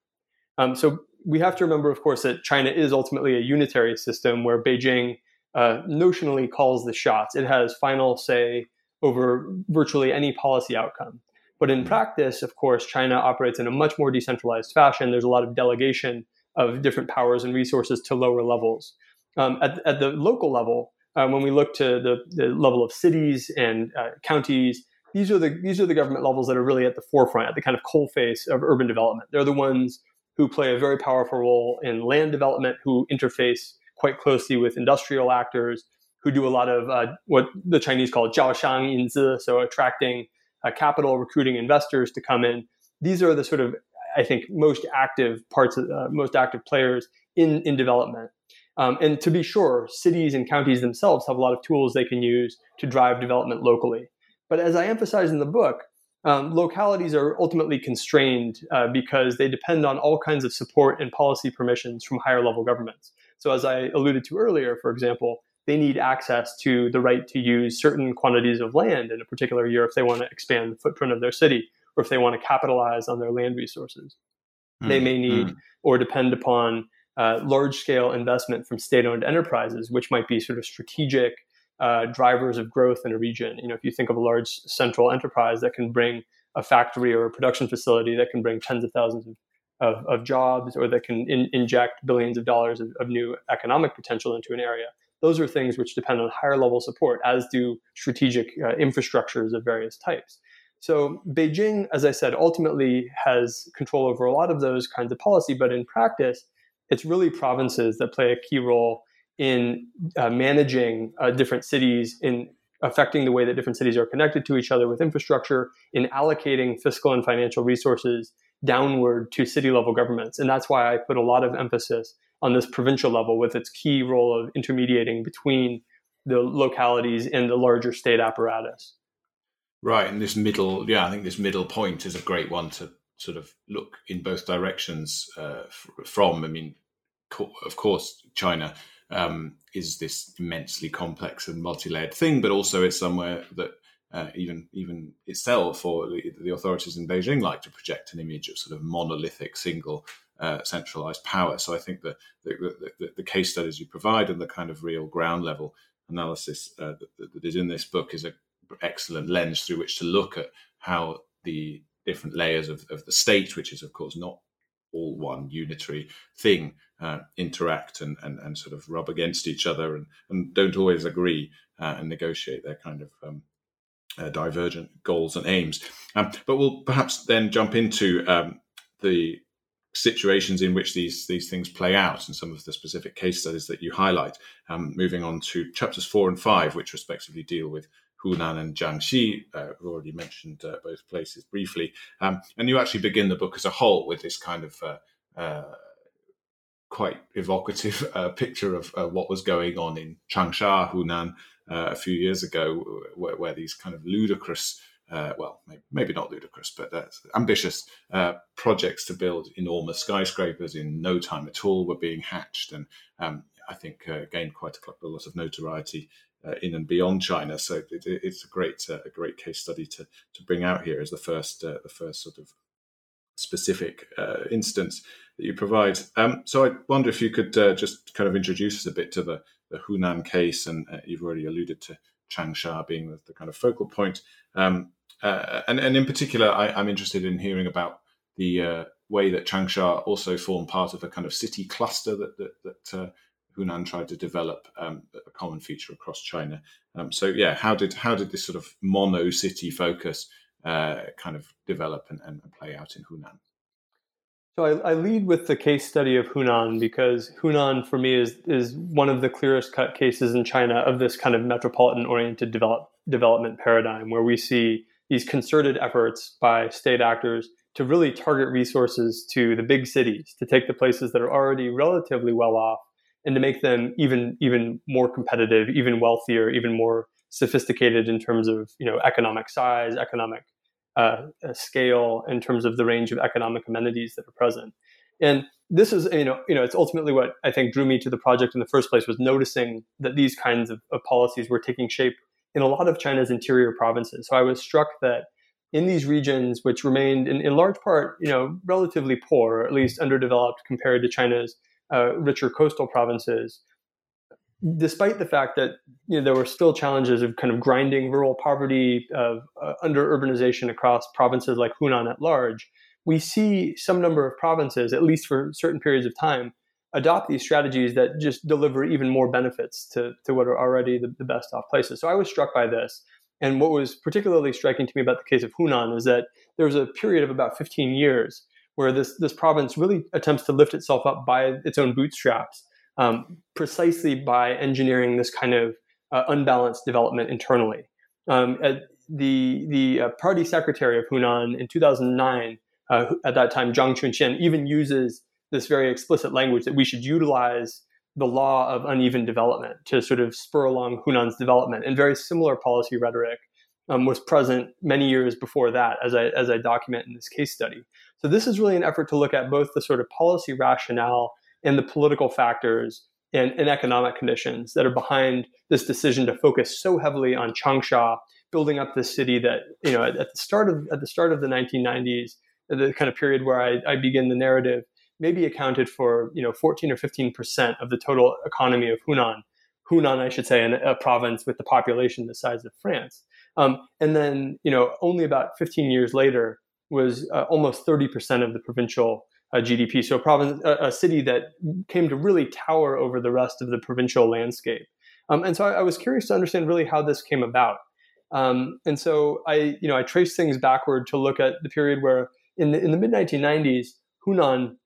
Um, so we have to remember, of course, that China is ultimately a unitary system where Beijing uh, notionally calls the shots. It has final say over virtually any policy outcome. But in practice, of course, China operates in a much more decentralized fashion. There's a lot of delegation of different powers and resources to lower levels. Um, at, at, the local level, uh, when we look to the, the, level of cities and uh, counties, these are the these are the government levels that are really at the forefront, at the kind of coal face of urban development. They're the ones who play a very powerful role in land development, who interface quite closely with industrial actors, who do a lot of uh, what the Chinese call zhaoshang yinzi, so attracting uh, capital, recruiting investors to come in. These are the sort of I think most active parts, of, uh, most active players in in development. Um, and to be sure, cities and counties themselves have a lot of tools they can use to drive development locally. But as I emphasize in the book, um, localities are ultimately constrained uh, because they depend on all kinds of support and policy permissions from higher level governments. So, as I alluded to earlier, for example, they need access to the right to use certain quantities of land in a particular year if they want to expand the footprint of their city or if they want to capitalize on their land resources. Mm, they may need mm. or depend upon uh, large scale investment from state owned enterprises, which might be sort of strategic uh, drivers of growth in a region. You know, if you think of a large central enterprise that can bring a factory or a production facility that can bring tens of thousands of, of, of jobs or that can in, inject billions of dollars of, of, new economic potential into an area, those are things which depend on higher level support, as do strategic uh, infrastructures of various types. So Beijing, as I said, ultimately has control over a lot of those kinds of policy, but in practice, it's really provinces that play a key role in uh, managing uh, different cities, in affecting the way that different cities are connected to each other with infrastructure, in allocating fiscal and financial resources downward to city level governments. And that's why I put a lot of emphasis on this provincial level with its key role of intermediating between the localities and the larger state apparatus. Right, and this middle, yeah, I think this middle point is a great one to sort of look in both directions uh, from. I mean, co- of course, China um, is this immensely complex and multi-layered thing, but also it's somewhere that uh, even even itself or the, the, authorities in Beijing like to project an image of sort of monolithic, single, uh, centralized power. So I think the the, the the, case studies you provide and the kind of real ground level analysis uh, that, that is in this book is an excellent lens through which to look at how the different layers of, of the state, which is of course not all one unitary thing, uh, interact and, and, and sort of rub against each other and, and don't always agree uh, and negotiate their kind of um, uh, divergent goals and aims. Um, but we'll perhaps then jump into um, the situations in which these these things play out and some of the specific case studies that you highlight. Um, moving on to chapters four and five, which respectively deal with Hunan and Jiangxi. Uh, we've already mentioned uh, both places briefly, um, and you actually begin the book as a whole with this kind of uh, uh quite evocative uh, picture of uh, what was going on in Changsha, Hunan, a few years ago, where, where these kind of ludicrous, uh, well, maybe, maybe, not ludicrous, but uh, ambitious uh, projects to build enormous skyscrapers in no time at all were being hatched, and um, I think uh, gained quite a, lot of notoriety uh, in and beyond China. So it, it's a great, a great case study to to bring out here as the first, the first sort of specific instance that you provide. Um, so I wonder if you could just kind of introduce us a bit to the the Hunan case, and uh, you've already alluded to Changsha being the, the kind of focal point. Um, uh, and, and in particular, I, am interested in hearing about the uh, way that Changsha also formed part of a kind of city cluster that, that, that uh, Hunan tried to develop, um, a common feature across China. Um, so, yeah, how did how did this sort of mono city focus uh, kind of develop and, and play out in Hunan? So I, I, lead with the case study of Hunan because Hunan for me is is one of the clearest cut cases in China of this kind of metropolitan oriented develop, development paradigm where we see these concerted efforts by state actors to really target resources to the big cities to take the places that are already relatively well off and to make them even even more competitive, even wealthier, even more sophisticated in terms of you know economic size, economic uh, scale in terms of the range of economic amenities that are present. And this is, you know, you know, it's ultimately what I think drew me to the project in the first place was noticing that these kinds of, of policies were taking shape in a lot of China's interior provinces. So I was struck that in these regions, which remained in, in large part, you know, relatively poor, or at least underdeveloped compared to China's uh, richer coastal provinces, despite the fact that you know, there were still challenges of kind of grinding rural poverty, of uh, under urbanization across provinces like Hunan at large, we see some number of provinces, at least for certain periods of time, adopt these strategies that just deliver even more benefits to, to what are already the, the best off places. So I was struck by this. And what was particularly striking to me about the case of Hunan is that there was a period of about 15 years where this, this province really attempts to lift itself up by its own bootstraps um, precisely by engineering this kind of uh, unbalanced development internally. Um, the the uh, party secretary of Hunan in 2009, uh, at that time, Zhang Chunxian, even uses this very explicit language that we should utilize the law of uneven development to sort of spur along Hunan's development. And very similar policy rhetoric um, was present many years before that, as I, as I document in this case study. So this is really an effort to look at both the sort of policy rationale and the political factors and, and, economic conditions that are behind this decision to focus so heavily on Changsha, building up this city that you know at, at the start of at the start of the 1990s, the kind of period where I, I begin the narrative, maybe accounted for you know 14 or 15 percent of the total economy of Hunan. Hunan, I should say, in a province with the population the size of France. Um, and then, you know, only about 15 years later was uh, almost 30% of the provincial uh, GDP. So a province, a, a, city that came to really tower over the rest of the provincial landscape. Um, and so I, I, was curious to understand really how this came about. Um, and so I, you know, I traced things backward to look at the period where in the, in the mid 1990s, Hunan,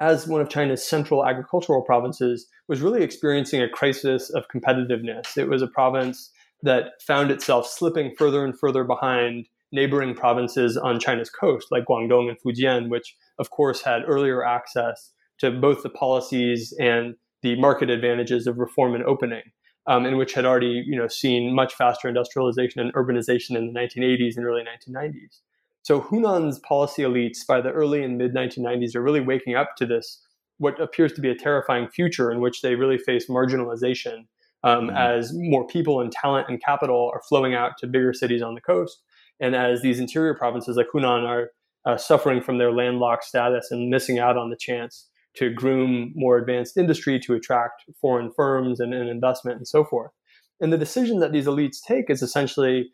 as one of China's central agricultural provinces, was really experiencing a crisis of competitiveness. It was a province that found itself slipping further and further behind neighboring provinces on China's coast, like Guangdong and Fujian, which of course had earlier access to both the policies and the market advantages of reform and opening, um, and which had already you know seen much faster industrialization and urbanization in the 1980s and early 1990s. So Hunan's policy elites by the early and mid 1990s are really waking up to this what appears to be a terrifying future in which they really face marginalization um, mm-hmm. as more people and talent and capital are flowing out to bigger cities on the coast, and as these interior provinces like Hunan are uh, suffering from their landlocked status and missing out on the chance to groom more advanced industry to attract foreign firms and, and investment and so forth. And the decision that these elites take is essentially,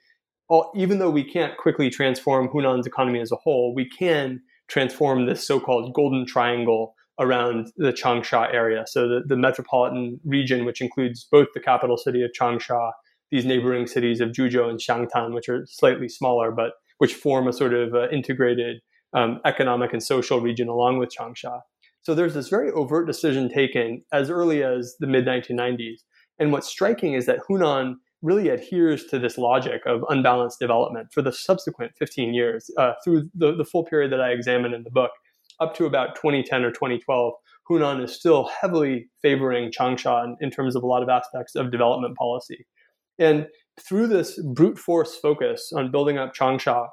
well, even though we can't quickly transform Hunan's economy as a whole, we can transform this so-called golden triangle around the Changsha area. So the, the metropolitan region, which includes both the capital city of Changsha, these neighboring cities of Zhuzhou and Xiangtan, which are slightly smaller, but which form a sort of uh, integrated um, economic and social region along with Changsha. So there's this very overt decision taken as early as the mid 1990s. And what's striking is that Hunan really adheres to this logic of unbalanced development for the subsequent 15 years uh, through the, the full period that I examine in the book up to about 2010 or 2012, Hunan is still heavily favoring Changsha in, in terms of a lot of aspects of development policy. And through this brute force focus on building up Changsha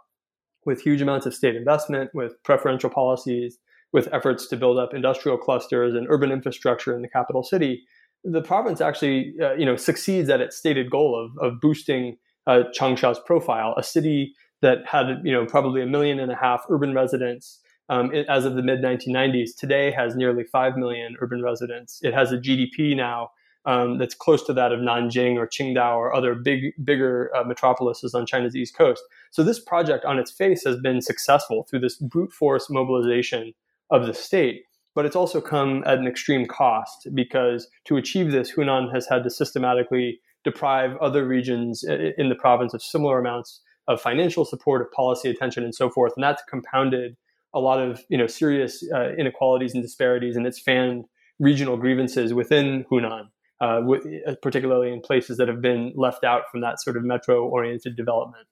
with huge amounts of state investment, with preferential policies, with efforts to build up industrial clusters and urban infrastructure in the capital city, the province actually uh, you know succeeds at its stated goal of, of boosting uh, Changsha's profile, a city that had you know probably a million and a half urban residents, um, it, as of the mid 1990s, today has nearly 5 million urban residents. It has a GDP now um, that's close to that of Nanjing or Qingdao or other big, bigger uh, metropolises on China's east coast. So this project on its face has been successful through this brute force mobilization of the state. But it's also come at an extreme cost because to achieve this, Hunan has had to systematically deprive other regions in the province of similar amounts of financial support, of policy attention, and so forth. And that's compounded a lot of you know serious uh, inequalities and disparities, and it's fanned regional grievances within Hunan, uh, w- uh, particularly in places that have been left out from that sort of metro-oriented development.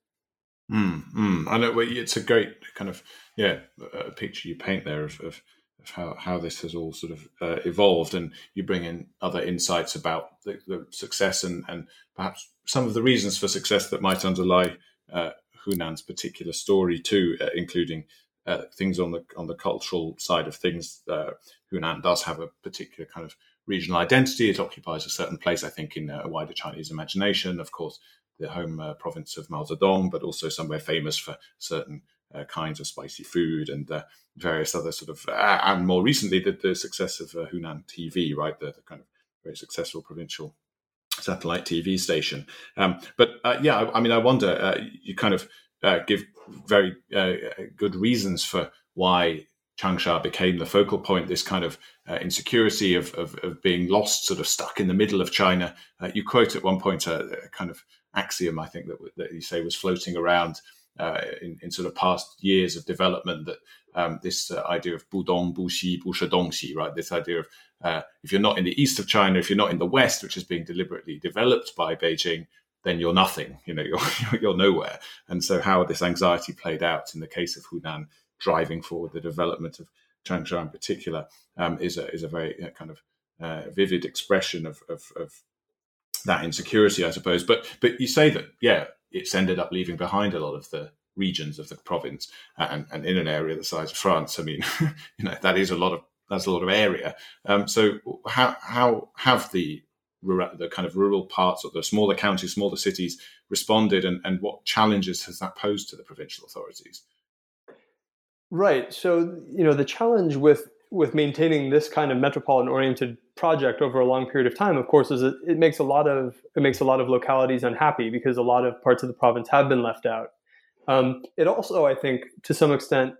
Mm, mm. I know it's a great kind of yeah picture you paint there of, of how, how this has all sort of uh, evolved, and you bring in other insights about the, the, success and, and perhaps some of the reasons for success that might underlie uh, Hunan's particular story too, uh, including uh, things on the on the cultural side of things, uh, Hunan does have a particular kind of regional identity. It occupies a certain place, I think, in a wider Chinese imagination. Of course, the home uh, province of Mao Zedong, but also somewhere famous for certain uh, kinds of spicy food and uh, various other sort of, uh, and more recently, the, the success of Hunan TV, right, the, the, kind of very successful provincial satellite TV station. Um, but yeah, I, I, mean, I wonder, you kind of uh, give very uh, good reasons for why Changsha became the focal point. This kind of uh, insecurity of, of, of, being lost, sort of stuck in the middle of China. Uh, you quote at one point a, a, kind of axiom, I think that, that you say was floating around uh, in, in, sort of past years of development. That um, this uh, idea of Budong, Buxi, Bushadongxi, right? This idea of if you're not in the east of China, if you're not in the west, which is being deliberately developed by Beijing, then you're nothing. You know, <laughs> you're you're nowhere. And so, how this anxiety played out in the case of Hunan, driving forward the development of Changsha in particular, um, is a is a very uh, kind of uh, vivid expression of, of, of that insecurity, I suppose. But but you say that yeah, it's ended up leaving behind a lot of the regions of the province, and, and in an area the size of France. I mean, <laughs> you know, that is a lot of that's a lot of area. Um, so how how have the the kind of rural parts or the smaller counties, smaller cities responded, and, and what challenges has that posed to the provincial authorities? Right. So you know the challenge with with maintaining this kind of metropolitan oriented project over a long period of time, of course, is it, it makes a lot of it makes a lot of localities unhappy because a lot of parts of the province have been left out. Um, it also, I think, to some extent,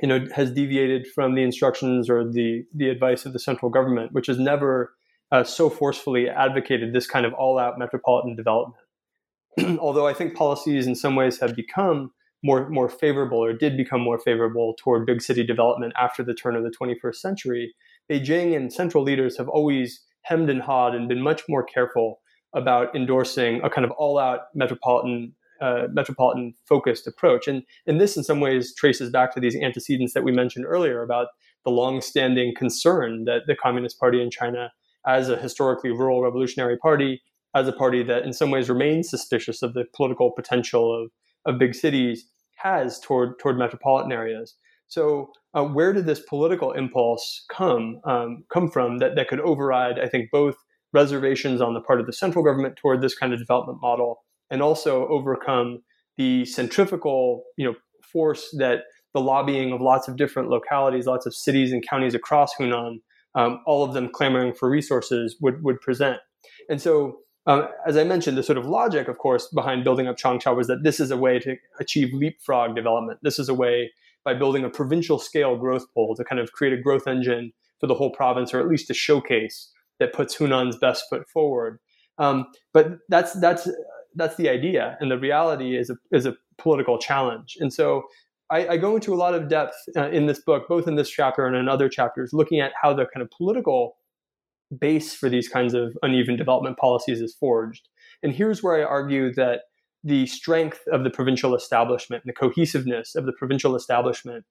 you know, has deviated from the instructions or the the advice of the central government, which has never uh, so forcefully advocated this kind of all-out metropolitan development. <clears throat> Although I think policies in some ways have become more more favorable or did become more favorable toward big city development after the turn of the 21st century, Beijing and central leaders have always hemmed and hawed and been much more careful about endorsing a kind of all-out metropolitan uh, metropolitan focused approach. And, and this, in some ways, traces back to these antecedents that we mentioned earlier about the long-standing concern that the Communist Party in China, as a historically rural revolutionary party, as a party that in some ways remains suspicious of the political potential of, of big cities, has toward toward metropolitan areas. So, uh, where did this political impulse come um, come from that, that could override, I think, both reservations on the part of the central government toward this kind of development model and also overcome the centrifugal you know force that the lobbying of lots of different localities, lots of cities and counties across Hunan, um, all of them clamoring for resources would would present. And so, um, as I mentioned, the sort of logic, of course, behind building up Changsha was that this is a way to achieve leapfrog development. This is a way by building a provincial scale growth pole to kind of create a growth engine for the whole province, or at least a showcase that puts Hunan's best foot forward. Um, but that's that's that's the idea, and the reality is a, is a political challenge. And so I, I go into a lot of depth uh, in this book, both in this chapter and in other chapters, looking at how the kind of political base for these kinds of uneven development policies is forged. And here's where I argue that the strength of the provincial establishment and the cohesiveness of the provincial establishment,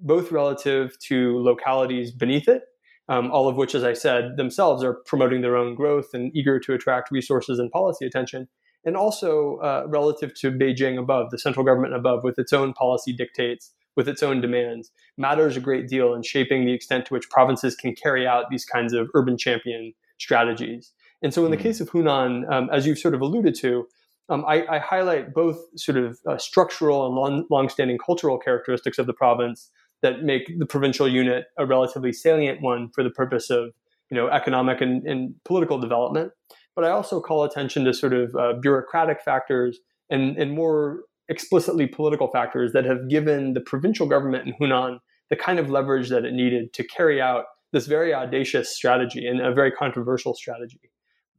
both relative to localities beneath it, um, all of which, as I said, themselves are promoting their own growth and eager to attract resources and policy attention, and also uh, relative to Beijing above, the central government above, with its own policy dictates, with its own demands, matters a great deal in shaping the extent to which provinces can carry out these kinds of urban champion strategies. And so, in the hmm. case of Hunan, um, as you've sort of alluded to, um, I, I, highlight both sort of uh, structural and long, long-standing cultural characteristics of the province that make the provincial unit a relatively salient one for the purpose of you know economic and, and political development but I also call attention to sort of uh, bureaucratic factors and, and more explicitly political factors that have given the provincial government in Hunan the kind of leverage that it needed to carry out this very audacious strategy and a very controversial strategy.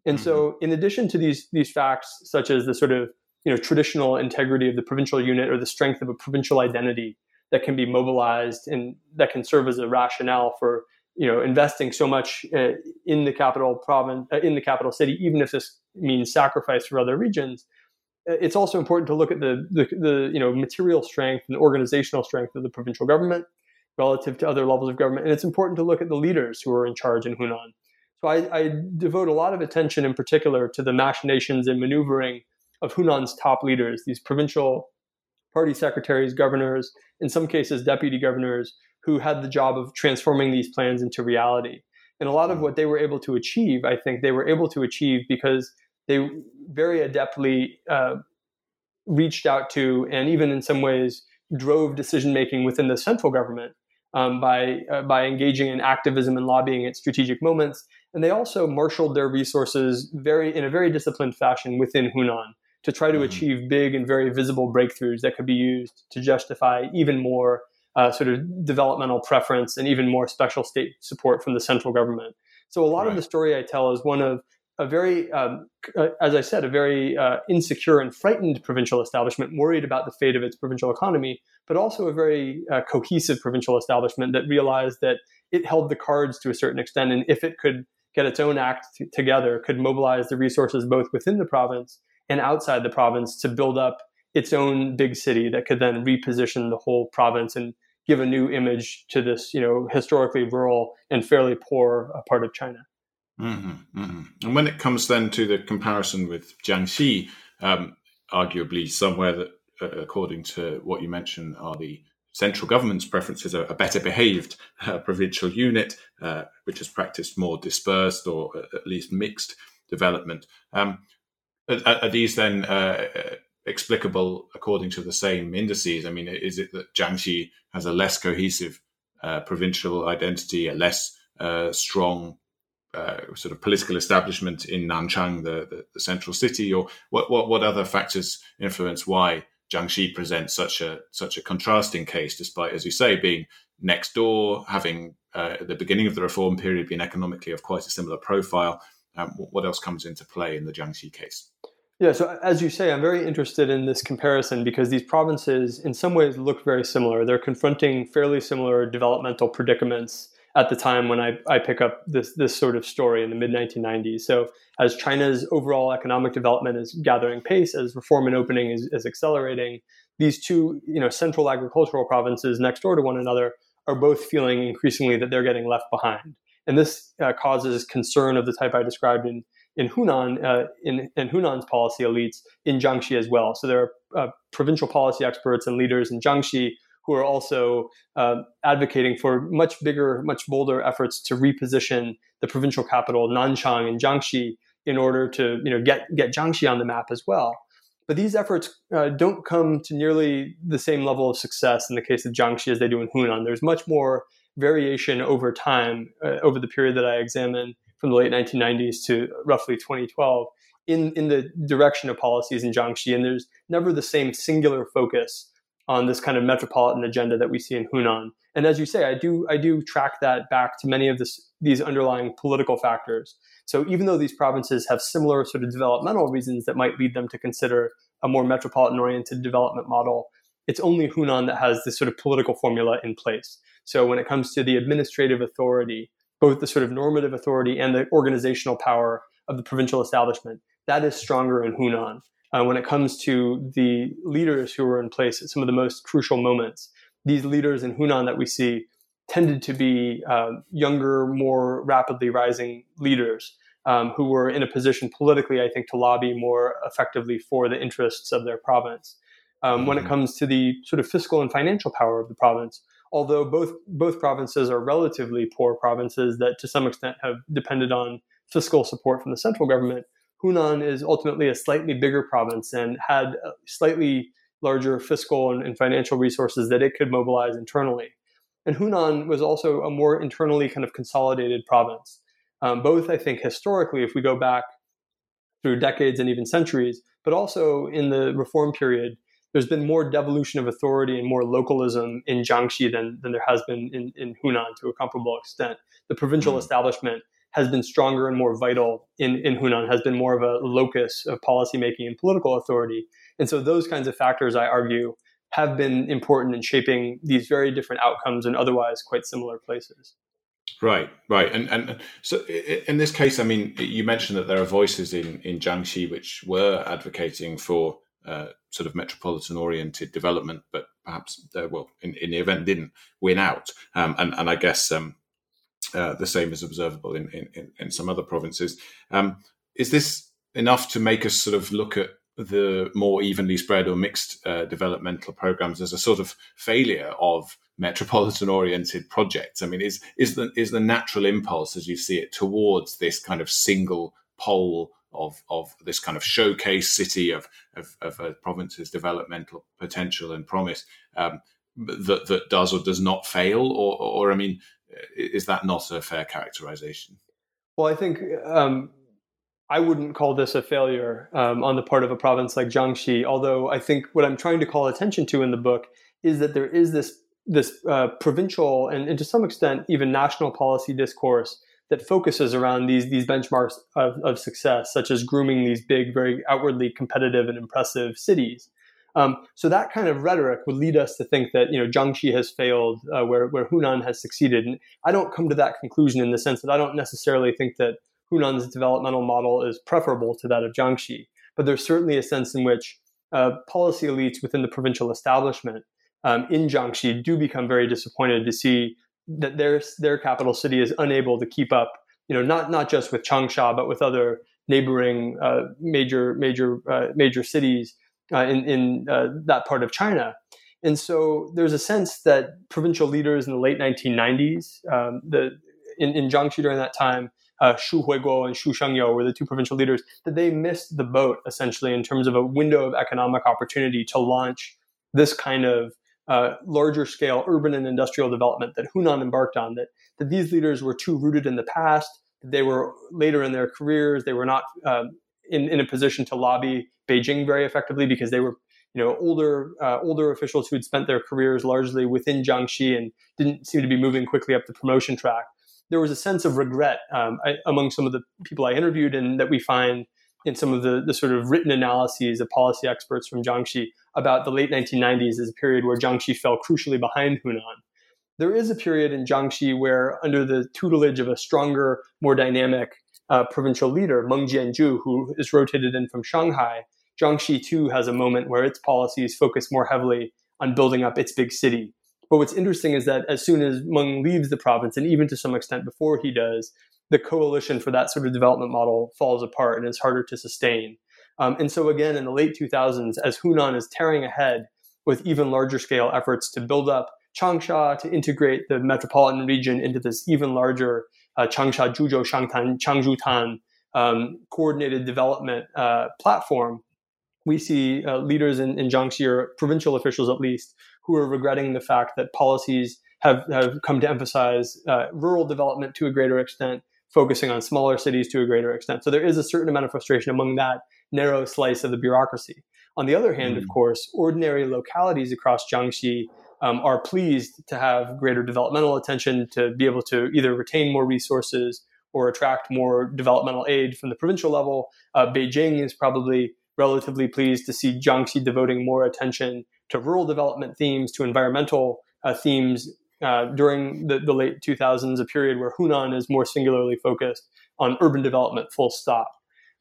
And mm-hmm. so, in addition to these these facts, such as the sort of you know traditional integrity of the provincial unit or the strength of a provincial identity that can be mobilized and that can serve as a rationale for you know investing so much uh, in the capital province uh, in the capital city even if this means sacrifice for other regions it's also important to look at the, the, the you know material strength and organizational strength of the provincial government relative to other levels of government and it's important to look at the leaders who are in charge in Hunan so I, I devote a lot of attention in particular to the machinations and maneuvering of Hunan's top leaders these provincial party secretaries governors in some cases deputy governors who had the job of transforming these plans into reality. And a lot of mm. what they were able to achieve, I think they were able to achieve because they very adeptly uh, reached out to and even in some ways drove decision making within the central government um, by uh, by engaging in activism and lobbying at strategic moments. And they also marshaled their resources very in a very disciplined fashion within Hunan to try to mm-hmm. achieve big and very visible breakthroughs that could be used to justify even more uh, sort of developmental preference and even more special state support from the central government. So a lot right. of the story I tell is one of a very, um, uh, as I said, a very uh, insecure and frightened provincial establishment, worried about the fate of its provincial economy, but also a very uh, cohesive provincial establishment that realized that it held the cards to a certain extent, and if it could get its own act t- together, could mobilize the resources both within the province and outside the province to build up its own big city that could then reposition the whole province and give a new image to this, you know, historically rural and fairly poor uh, part of China. Mm-hmm, mm-hmm. And when it comes then to the comparison with Jiangxi, um, arguably somewhere that, uh, according to what you mentioned, are the central government's preferences, a, better behaved uh, provincial unit, uh, which has practiced more dispersed or uh, at least mixed development. Um, are, are, these then uh, explicable according to the same indices? I mean, is it that Jiangxi has a less cohesive uh, provincial identity, a less strong uh, sort of political establishment in Nanchang, the, the, the, central city, or what, what, what other factors influence why Jiangxi presents such a such a contrasting case, despite, as you say, being next door, having uh, at the beginning of the reform period been economically of quite a similar profile. Um, what else comes into play in the Jiangxi case? Yeah, so as you say, I'm very interested in this comparison because these provinces, in some ways, look very similar. They're confronting fairly similar developmental predicaments at the time when I, I pick up this this sort of story in the mid 1990s. So as China's overall economic development is gathering pace, as reform and opening is, is accelerating, these two you know central agricultural provinces next door to one another are both feeling increasingly that they're getting left behind, and this uh, causes concern of the type I described in in Hunan, uh, in, in, Hunan's policy elites in Jiangxi as well. So there are uh, provincial policy experts and leaders in Jiangxi who are also uh, advocating for much bigger, much bolder efforts to reposition the provincial capital Nanchang and Jiangxi in order to you know get get Jiangxi on the map as well. But these efforts uh, don't come to nearly the same level of success in the case of Jiangxi as they do in Hunan. There's much more variation over time uh, over the period that I examine from the late 1990s to roughly 2012 in, in the direction of policies in Jiangxi. And there's never the same singular focus on this kind of metropolitan agenda that we see in Hunan. And as you say, I do I do track that back to many of this, these underlying political factors. So even though these provinces have similar sort of developmental reasons that might lead them to consider a more metropolitan oriented development model, it's only Hunan that has this sort of political formula in place. So when it comes to the administrative authority both the sort of normative authority and the organizational power of the provincial establishment. That is stronger in Hunan. Uh, when it comes to the leaders who were in place at some of the most crucial moments, these leaders in Hunan that we see tended to be uh, younger, more rapidly rising leaders um, who were in a position politically, I think, to lobby more effectively for the interests of their province. Um, mm-hmm. When it mm-hmm. comes to the sort of fiscal and financial power of the province, although both both provinces are relatively poor provinces that to some extent have depended on fiscal support from the central government, Hunan is ultimately a slightly bigger province and had slightly larger fiscal and, and financial resources that it could mobilize internally. And Hunan was also a more internally kind of consolidated province. Um, both, I think, historically, if we go back through decades and even centuries, but also in the reform period, there's been more devolution of authority and more localism in Jiangxi than, than there has been in, in Hunan to a comparable extent. The provincial mm-hmm. establishment has been stronger and more vital in, in Hunan, has been more of a locus of policymaking and political authority. And so those kinds of factors, I argue, have been important in shaping these very different outcomes in otherwise quite similar places. Right, right, and and so in this case, I mean, you mentioned that there are voices in in Jiangxi which were advocating for uh, sort of metropolitan oriented development, but perhaps uh, well in, in, the event didn't win out. Um, and, and I guess um, uh, the same is observable in, in, in some other provinces. Um, is this enough to make us sort of look at the more evenly spread or mixed uh, developmental programs as a sort of failure of metropolitan oriented projects? I mean, is is the is the natural impulse as you see it towards this kind of single pole of of this kind of showcase city of of, of a province's developmental potential and promise um, that that does or does not fail, or, or I mean, is that not a fair characterization? Well, I think um, I wouldn't call this a failure um, on the part of a province like Jiangxi. Although I think what I'm trying to call attention to in the book is that there is this this uh, provincial and, and to some extent even national policy discourse that focuses around these these benchmarks of, of success, such as grooming these big, very outwardly competitive and impressive cities. Um, so that kind of rhetoric would lead us to think that you know Jiangxi has failed, uh, where where Hunan has succeeded. And I don't come to that conclusion in the sense that I don't necessarily think that Hunan's developmental model is preferable to that of Jiangxi. But there's certainly a sense in which uh, policy elites within the provincial establishment um, in Jiangxi do become very disappointed to see that their their capital city is unable to keep up. You know, not not just with Changsha, but with other neighboring uh, major major uh, major cities uh, in in uh, that part of China. And so there's a sense that provincial leaders in the late 1990s, um, the in, in Jiangxi during that time, uh, Shu Huiguo and Shu Shengyou were the two provincial leaders, that they missed the boat essentially in terms of a window of economic opportunity to launch this kind of uh, larger scale urban and industrial development that Hunan embarked on, that, that these leaders were too rooted in the past, they were later in their careers, they were not um, in, in a position to lobby Beijing very effectively because they were you know older uh, older officials who had spent their careers largely within Jiangxi and didn't seem to be moving quickly up the promotion track. There was a sense of regret um, I, among some of the people I interviewed, and that we find in some of the, the sort of written analyses of policy experts from Jiangxi about the late 1990s as a period where Jiangxi fell crucially behind Hunan. There is a period in Jiangxi where, under the tutelage of a stronger, more dynamic uh, provincial leader, Meng Jianzhu, who is rotated in from Shanghai, Jiangxi too has a moment where its policies focus more heavily on building up its big city. But what's interesting is that as soon as Meng leaves the province, and even to some extent before he does, the coalition for that sort of development model falls apart and is harder to sustain. Um, and so, again, in the late 2000s, as Hunan is tearing ahead with even larger scale efforts to build up Changsha, to integrate the metropolitan region into this even larger uh, Changsha, Zhuzhou, Xiangtan, Changzhutan um, coordinated development uh, platform, we see uh, leaders in, in Jiangxi, or provincial officials at least, who are regretting the fact that policies have, have come to emphasize uh, rural development to a greater extent, focusing on smaller cities to a greater extent. So there is a certain amount of frustration among that narrow slice of the bureaucracy. On the other hand, mm. of course, ordinary localities across Jiangxi um, are pleased to have greater developmental attention to be able to either retain more resources or attract more developmental aid from the provincial level. Uh, Beijing is probably relatively pleased to see Jiangxi devoting more attention to rural development themes, to environmental uh, themes uh, during the, the, late 2000s, a period where Hunan is more singularly focused on urban development, full stop.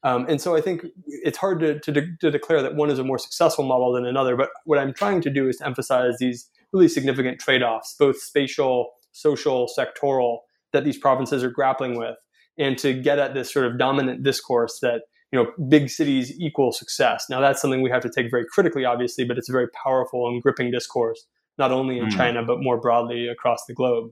Um, and so I think it's hard to, to, de- to, declare that one is a more successful model than another. But what I'm trying to do is to emphasize these really significant trade offs, both spatial, social, sectoral, that these provinces are grappling with, and to get at this sort of dominant discourse that you know big cities equal success. Now that's something we have to take very critically, obviously, but it's a very powerful and gripping discourse, not only in mm. China but more broadly across the globe.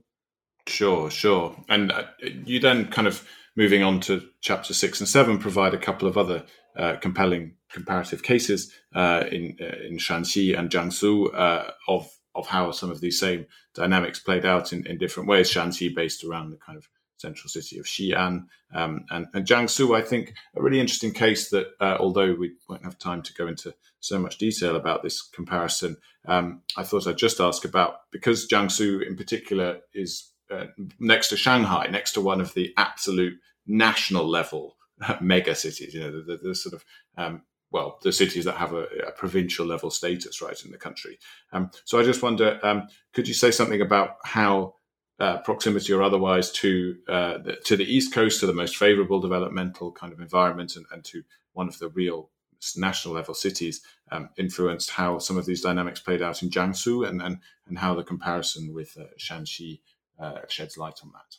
Sure, sure. And uh, you then kind of moving on to chapter six and seven provide a couple of other uh, compelling comparative cases uh, in uh, in Shaanxi and Jiangsu uh, of of how some of these same dynamics played out in, in different ways. Shaanxi based around the kind of central city of Xi'an um, and, and Jiangsu. I think a really interesting case that, uh, although we won't have time to go into so much detail about this comparison, um, I thought I'd just ask about because Jiangsu in particular is uh, next to Shanghai, next to one of the absolute national level mega cities. You know, the, the, the sort of um, well, the cities that have a, a, provincial level status, right, in the country. Um, so I just wonder, um, could you say something about how uh, proximity or otherwise to uh, the, to the east coast, to the most favourable developmental kind of environment, and, and, to one of the real national level cities, um, influenced how some of these dynamics played out in Jiangsu, and and, and how the comparison with uh, Shaanxi uh, sheds light on that.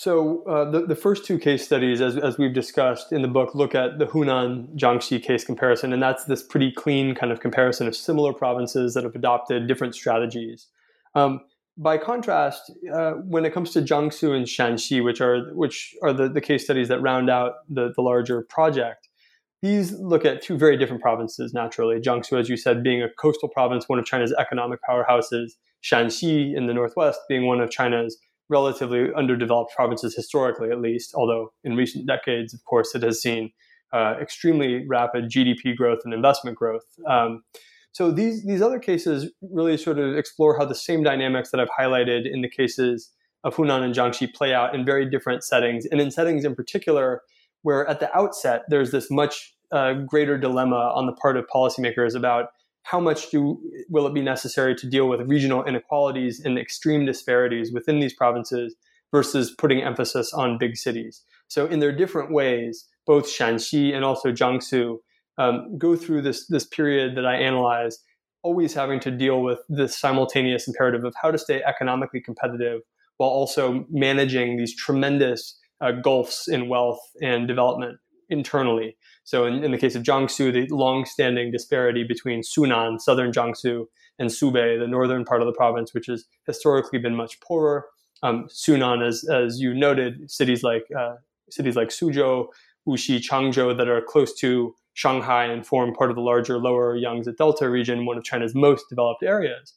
So uh, the, the first two case studies, as, as we've discussed in the book, look at the Hunan Jiangxi case comparison, and that's this pretty clean kind of comparison of similar provinces that have adopted different strategies. Um, by contrast, uh, when it comes to Jiangsu and Shaanxi, which are which are the, the case studies that round out the, the larger project, these look at two very different provinces naturally. Jiangsu, as you said, being a coastal province, one of China's economic powerhouses, Shaanxi in the northwest being one of China's relatively underdeveloped provinces historically, at least, although in recent decades, of course, it has seen uh, extremely rapid GDP growth and investment growth. Um, so these these other cases really sort of explore how the same dynamics that I've highlighted in the cases of Hunan and Jiangxi play out in very different settings, and in settings in particular where at the outset there's this much uh, greater dilemma on the part of policymakers about how much do will it be necessary to deal with regional inequalities and extreme disparities within these provinces versus putting emphasis on big cities. So in their different ways, both Shaanxi and also Jiangsu um, go through this this period that I analyze, always having to deal with this simultaneous imperative of how to stay economically competitive while also managing these tremendous uh, gulfs in wealth and development internally. So in, in the case of Jiangsu, the long-standing disparity between Sunan, southern Jiangsu, and Subei, the northern part of the province, which has historically been much poorer. Um, Sunan, as as you noted, cities like uh, cities like Suzhou, Wuxi, Changzhou, that are close to Shanghai and form part of the larger lower Yangtze Delta region, one of China's most developed areas.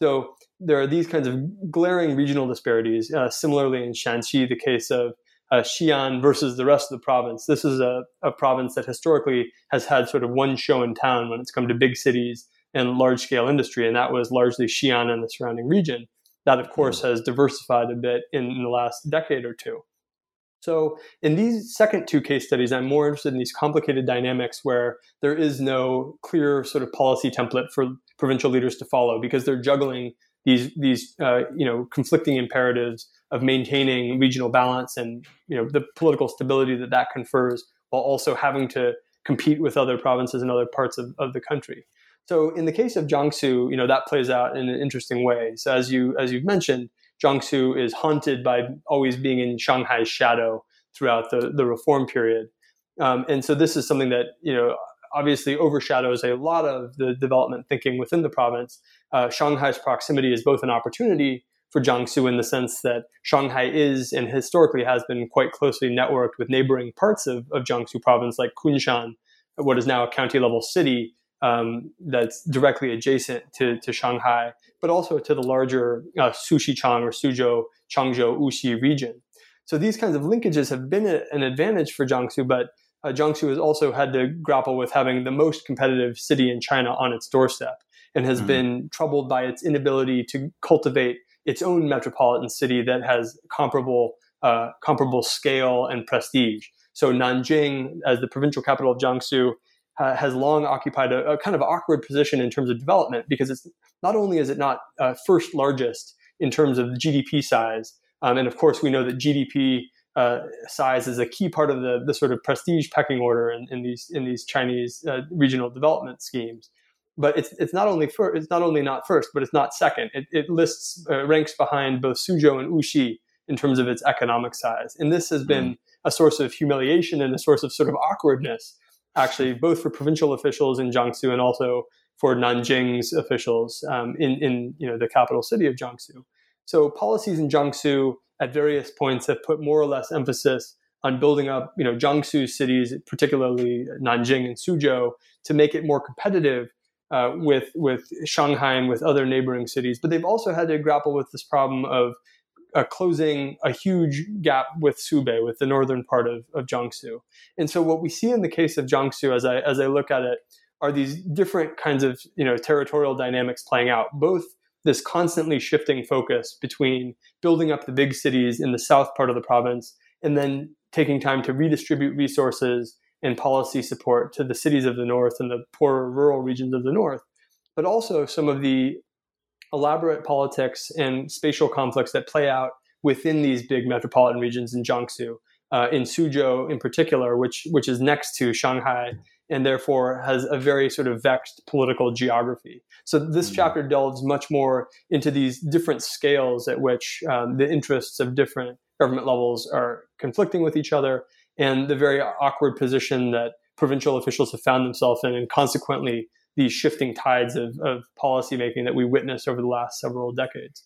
So there are these kinds of glaring regional disparities. Uh, similarly, in Shaanxi, the case of uh, Xi'an versus the rest of the province. This is a, a province that historically has had sort of one show in town when it's come to big cities and large scale industry, and that was largely Xi'an and the surrounding region. That, of course, has diversified a bit in, in the last decade or two. So, in these second two case studies, I'm more interested in these complicated dynamics where there is no clear sort of policy template for provincial leaders to follow because they're juggling these these uh, you know conflicting imperatives of maintaining regional balance and you know the political stability that that confers while also having to compete with other provinces and other parts of, of the country. So in the case of Jiangsu, you know that plays out in an interesting way. So as you as you've mentioned, Jiangsu is haunted by always being in Shanghai's shadow throughout the the reform period, um, and so this is something that you know obviously overshadows a lot of the development thinking within the province. Uh, Shanghai's proximity is both an opportunity for Jiangsu in the sense that Shanghai is and historically has been quite closely networked with neighboring parts of, of Jiangsu province, like Kunshan, what is now a county level city um, that's directly adjacent to, to Shanghai, but also to the larger uh, Suxichang or Suzhou, Changzhou, Wuxi region. So these kinds of linkages have been a, an advantage for Jiangsu, but uh, Jiangsu has also had to grapple with having the most competitive city in China on its doorstep and has mm-hmm. been troubled by its inability to cultivate its own metropolitan city that has comparable uh, comparable scale and prestige. So Nanjing, as the provincial capital of Jiangsu, uh, has long occupied a, a, kind of awkward position in terms of development because it's not only is it not uh, first largest in terms of GDP size, um, and of course we know that GDP uh, size is a key part of the, the sort of prestige pecking order in, in these in these Chinese uh, regional development schemes but it's it's not only first, it's not only not first, but it's not second. It, it lists uh, ranks behind both Suzhou and Wuxi in terms of its economic size, and this has been mm. a source of humiliation and a source of sort of awkwardness, actually, both for provincial officials in Jiangsu and also for Nanjing's officials um, in in you know the capital city of Jiangsu. So policies in Jiangsu at various points have put more or less emphasis on building up you know Jiangsu cities, particularly Nanjing and Suzhou, to make it more competitive uh, with with Shanghai and with other neighboring cities. But they've also had to grapple with this problem of uh, closing a huge gap with Subei, with the northern part of, of Jiangsu. And so what we see in the case of Jiangsu, as I as I look at it, are these different kinds of you know territorial dynamics playing out. Both this constantly shifting focus between building up the big cities in the south part of the province and then taking time to redistribute resources and policy support to the cities of the north and the poorer rural regions of the north, but also some of the elaborate politics and spatial conflicts that play out within these big metropolitan regions in Jiangsu, uh, in Suzhou in particular, which which is next to Shanghai and therefore has a very sort of vexed political geography. So this mm-hmm. chapter delves much more into these different scales at which um, the interests of different government levels are conflicting with each other and the very awkward position that provincial officials have found themselves in, and consequently these shifting tides of, of policymaking that we witnessed over the last several decades.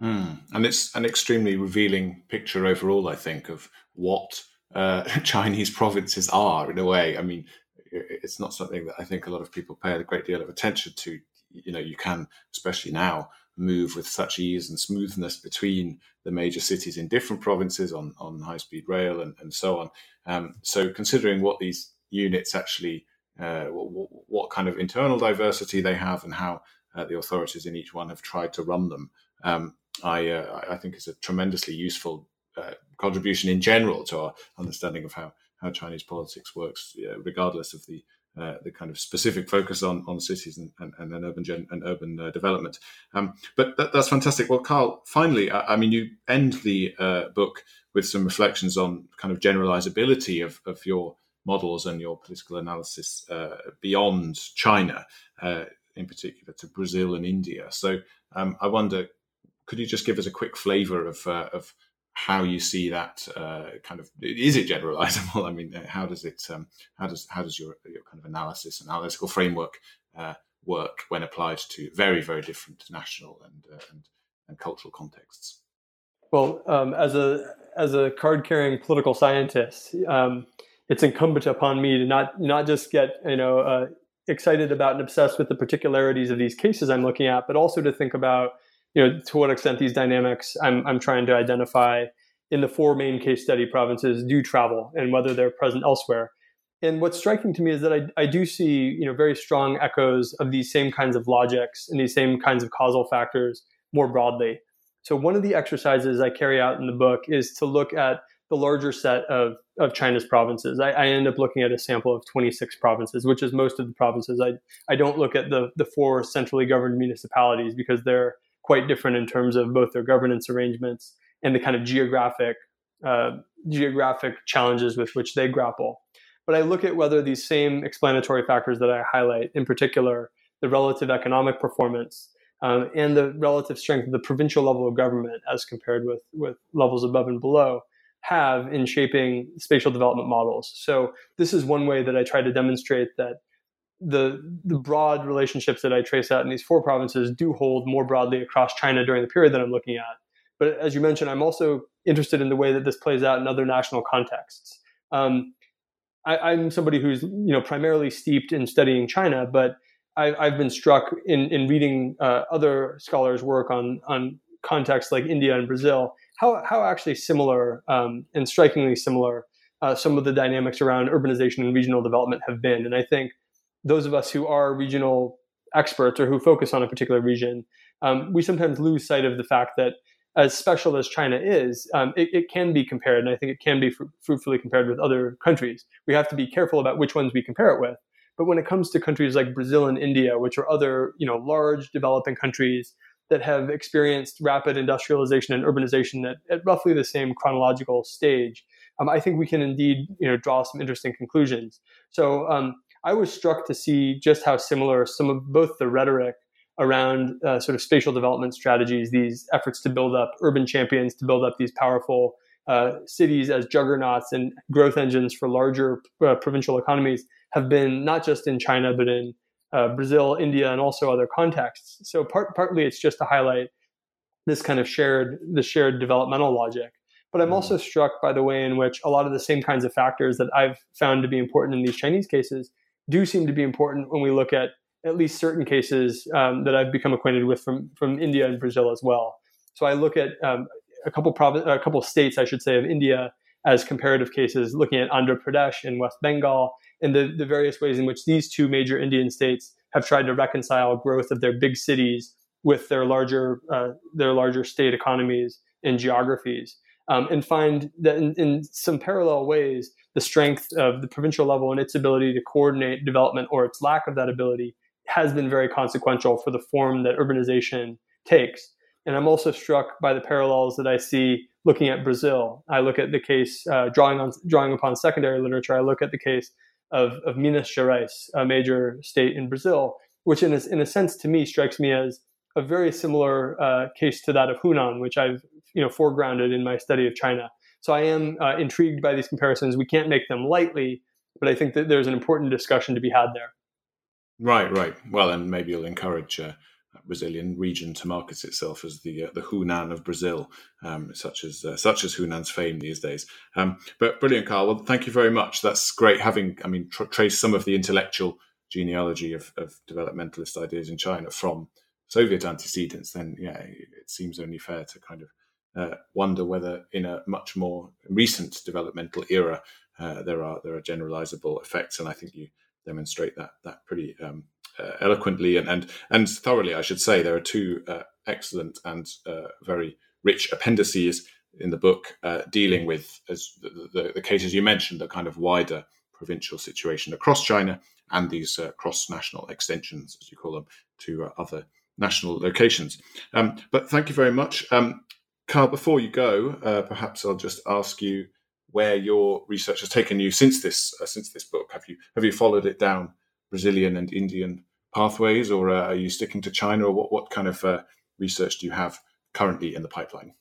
Mm. And it's an extremely revealing picture overall, I think, of what uh, <laughs> Chinese provinces are in a way. I mean, it's not something that I think a lot of people pay a great deal of attention to. You know, you can, especially now, move with such ease and smoothness between the major cities in different provinces on, on high speed rail and, and so on. Um, so, considering what these units actually, uh, what, what, kind of internal diversity they have and how uh, the authorities in each one have tried to run them, um, I, uh, I think is a tremendously useful uh, contribution in general to our understanding of how, how Chinese politics works, regardless of the uh, the kind of specific focus on on cities and, and, and urban gen, and urban uh, development. Um, but that, that's fantastic. Well, Kyle, finally, I, I mean, you end the uh, book with some reflections on kind of generalizability of, of your models and your political analysis uh, beyond China, uh, in particular to Brazil and India. So um, I wonder, could you just give us a quick flavor of of how you see that uh, kind of is it generalizable? <laughs> I mean, uh, how does it um, how does how does your your kind of analysis and analytical framework uh, work when applied to very very different national and uh, and, and cultural contexts? Well, um, as a as a card carrying political scientist, um, it's incumbent upon me to not not just get you know uh, excited about and obsessed with the particularities of these cases I'm looking at, but also to think about you know to what extent these dynamics I'm I'm trying to identify in the four main case study provinces do travel and whether they're present elsewhere. And what's striking to me is that I, I do see you know very strong echoes of these same kinds of logics and these same kinds of causal factors more broadly. So one of the exercises I carry out in the book is to look at the larger set of, of China's provinces. I, I, end up looking at a sample of 26 provinces, which is most of the provinces. I, I don't look at the, the four centrally governed municipalities because they're quite different in terms of both their governance arrangements and the kind of geographic uh, geographic challenges with which they grapple. But I look at whether these same explanatory factors that I highlight, in particular, the relative economic performance um, and the relative strength of the provincial level of government as compared with, with levels above and below, have in shaping spatial development models. So this is one way that I try to demonstrate that the the broad relationships that I trace out in these four provinces do hold more broadly across China during the period that I'm looking at. But as you mentioned, I'm also interested in the way that this plays out in other national contexts. Um, I, am somebody who's you know primarily steeped in studying China, but I, have been struck in in reading uh, other scholars' work on on contexts like India and Brazil how how actually similar um, and strikingly similar uh, some of the dynamics around urbanization and regional development have been. And I think those of us who are regional experts or who focus on a particular region, um, we sometimes lose sight of the fact that as special as China is, um, it, it, can be compared, and I think it can be fr- fruitfully compared with other countries. We have to be careful about which ones we compare it with. But when it comes to countries like Brazil and India, which are other, you know, large developing countries that have experienced rapid industrialization and urbanization at, at roughly the same chronological stage, um, I think we can indeed you know draw some interesting conclusions. So um, I was struck to see just how similar some of both the rhetoric around uh, sort of spatial development strategies, these efforts to build up urban champions, to build up these powerful uh, cities as juggernauts and growth engines for larger uh, provincial economies, have been not just in China but in uh, Brazil, India, and also other contexts. So part, partly it's just to highlight this kind of shared the shared developmental logic. But I'm mm-hmm. also struck by the way in which a lot of the same kinds of factors that I've found to be important in these Chinese cases do seem to be important when we look at at least certain cases um, that I've become acquainted with from from India and Brazil as well. So I look at um, a couple prov- a couple states, I should say, of India as comparative cases, looking at Andhra Pradesh and West Bengal and the, the various ways in which these two major Indian states have tried to reconcile growth of their big cities with their larger uh, their larger state economies and geographies, um, and find that in, in, some parallel ways, the strength of the provincial level and its ability to coordinate development or its lack of that ability has been very consequential for the form that urbanization takes. And I'm also struck by the parallels that I see looking at Brazil. I look at the case uh, drawing on drawing upon secondary literature. I look at the case of, of Minas Gerais, a major state in Brazil, which in a, in a sense to me strikes me as a very similar uh, case to that of Hunan, which I've you know foregrounded in my study of China. So I am uh, intrigued by these comparisons. We can't make them lightly, but I think that there's an important discussion to be had there. Right, right. Well, and maybe you'll encourage uh, Brazilian region to market itself as the uh, the Hunan of Brazil, um, such as uh, such as Hunan's fame these days. Um, but brilliant, Kyle. Well, thank you very much. That's great. Having, I mean, tra- traced some of the intellectual genealogy of, of developmentalist ideas in China from Soviet antecedents, then yeah, it seems only fair to kind of uh, wonder whether in a much more recent developmental era uh, there are there are generalizable effects, and I think you demonstrate that that pretty um, eloquently and, and and thoroughly, I should say. There are two uh, excellent and uh, very rich appendices in the book uh, dealing with as the, the, the, cases you mentioned, the kind of wider provincial situation across China and these uh, cross-national extensions, as you call them, to uh, other national locations. Um, but thank you very much, um, Kyle. Before you go, perhaps I'll just ask you where your research has taken you since this since this book. Have you have you followed it down Brazilian and Indian pathways, or uh, are you sticking to China, or what, what kind of uh, research do you have currently in the pipeline?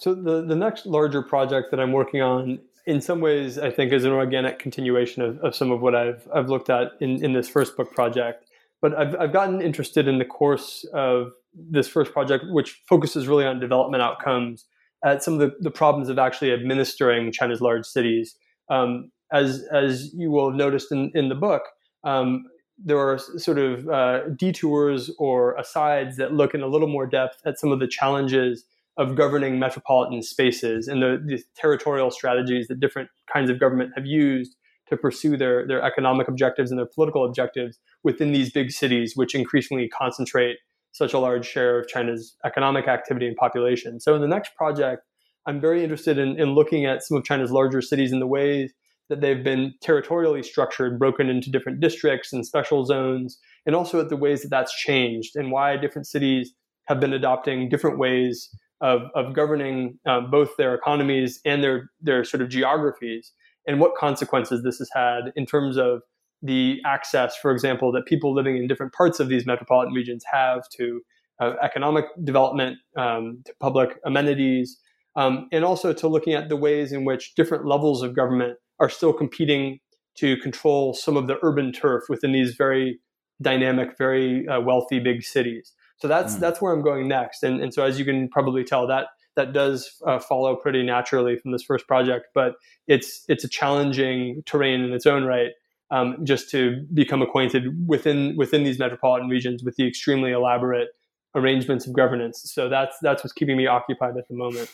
So the, the next larger project that I'm working on, in some ways, I think is an organic continuation of, of some of what I've, I've looked at in, in this first book project. But I've, I've gotten interested in the course of this first project, which focuses really on development outcomes at some of the, the problems of actually administering China's large cities. Um, as, as you will have noticed in, in the book, um, there are sort of uh, detours or asides that look in a little more depth at some of the challenges of governing metropolitan spaces and the, the territorial strategies that different kinds of government have used to pursue their, their economic objectives and their political objectives within these big cities, which increasingly concentrate such a large share of China's economic activity and population. So, in the next project, I'm very interested in, in looking at some of China's larger cities and the ways that they've been territorially structured, broken into different districts and special zones, and also at the ways that that's changed and why different cities have been adopting different ways of, of governing um, both their economies and their, their sort of geographies, and what consequences this has had in terms of the access, for example, that people living in different parts of these metropolitan regions have to uh, economic development, um, to public amenities, um, and also to looking at the ways in which different levels of government are still competing to control some of the urban turf within these very dynamic, very uh, wealthy big cities. So that's mm. that's where I'm going next. And, and so as you can probably tell, that that does uh, follow pretty naturally from this first project, but it's it's a challenging terrain in its own right um, just to become acquainted within within these metropolitan regions with the extremely elaborate arrangements of governance. So that's that's what's keeping me occupied at the moment.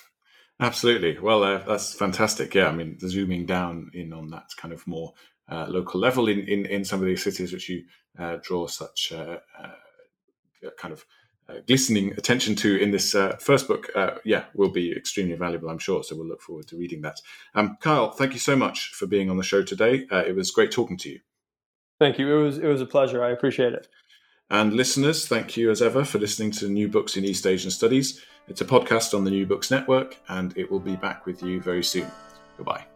Absolutely. Well, uh, that's fantastic. Yeah, I mean, zooming down in on that kind of more uh, local level in, in, in some of these cities which you uh, draw such uh, uh, kind of uh, glistening attention to in this first book, yeah, will be extremely valuable, I'm sure. So we'll look forward to reading that. Um, Kyle, thank you so much for being on the show today. It was great talking to you. Thank you. It was it was a pleasure. I appreciate it. And listeners, thank you as ever for listening to New Books in East Asian Studies. It's a podcast on the New Books Network, and it will be back with you very soon. Goodbye.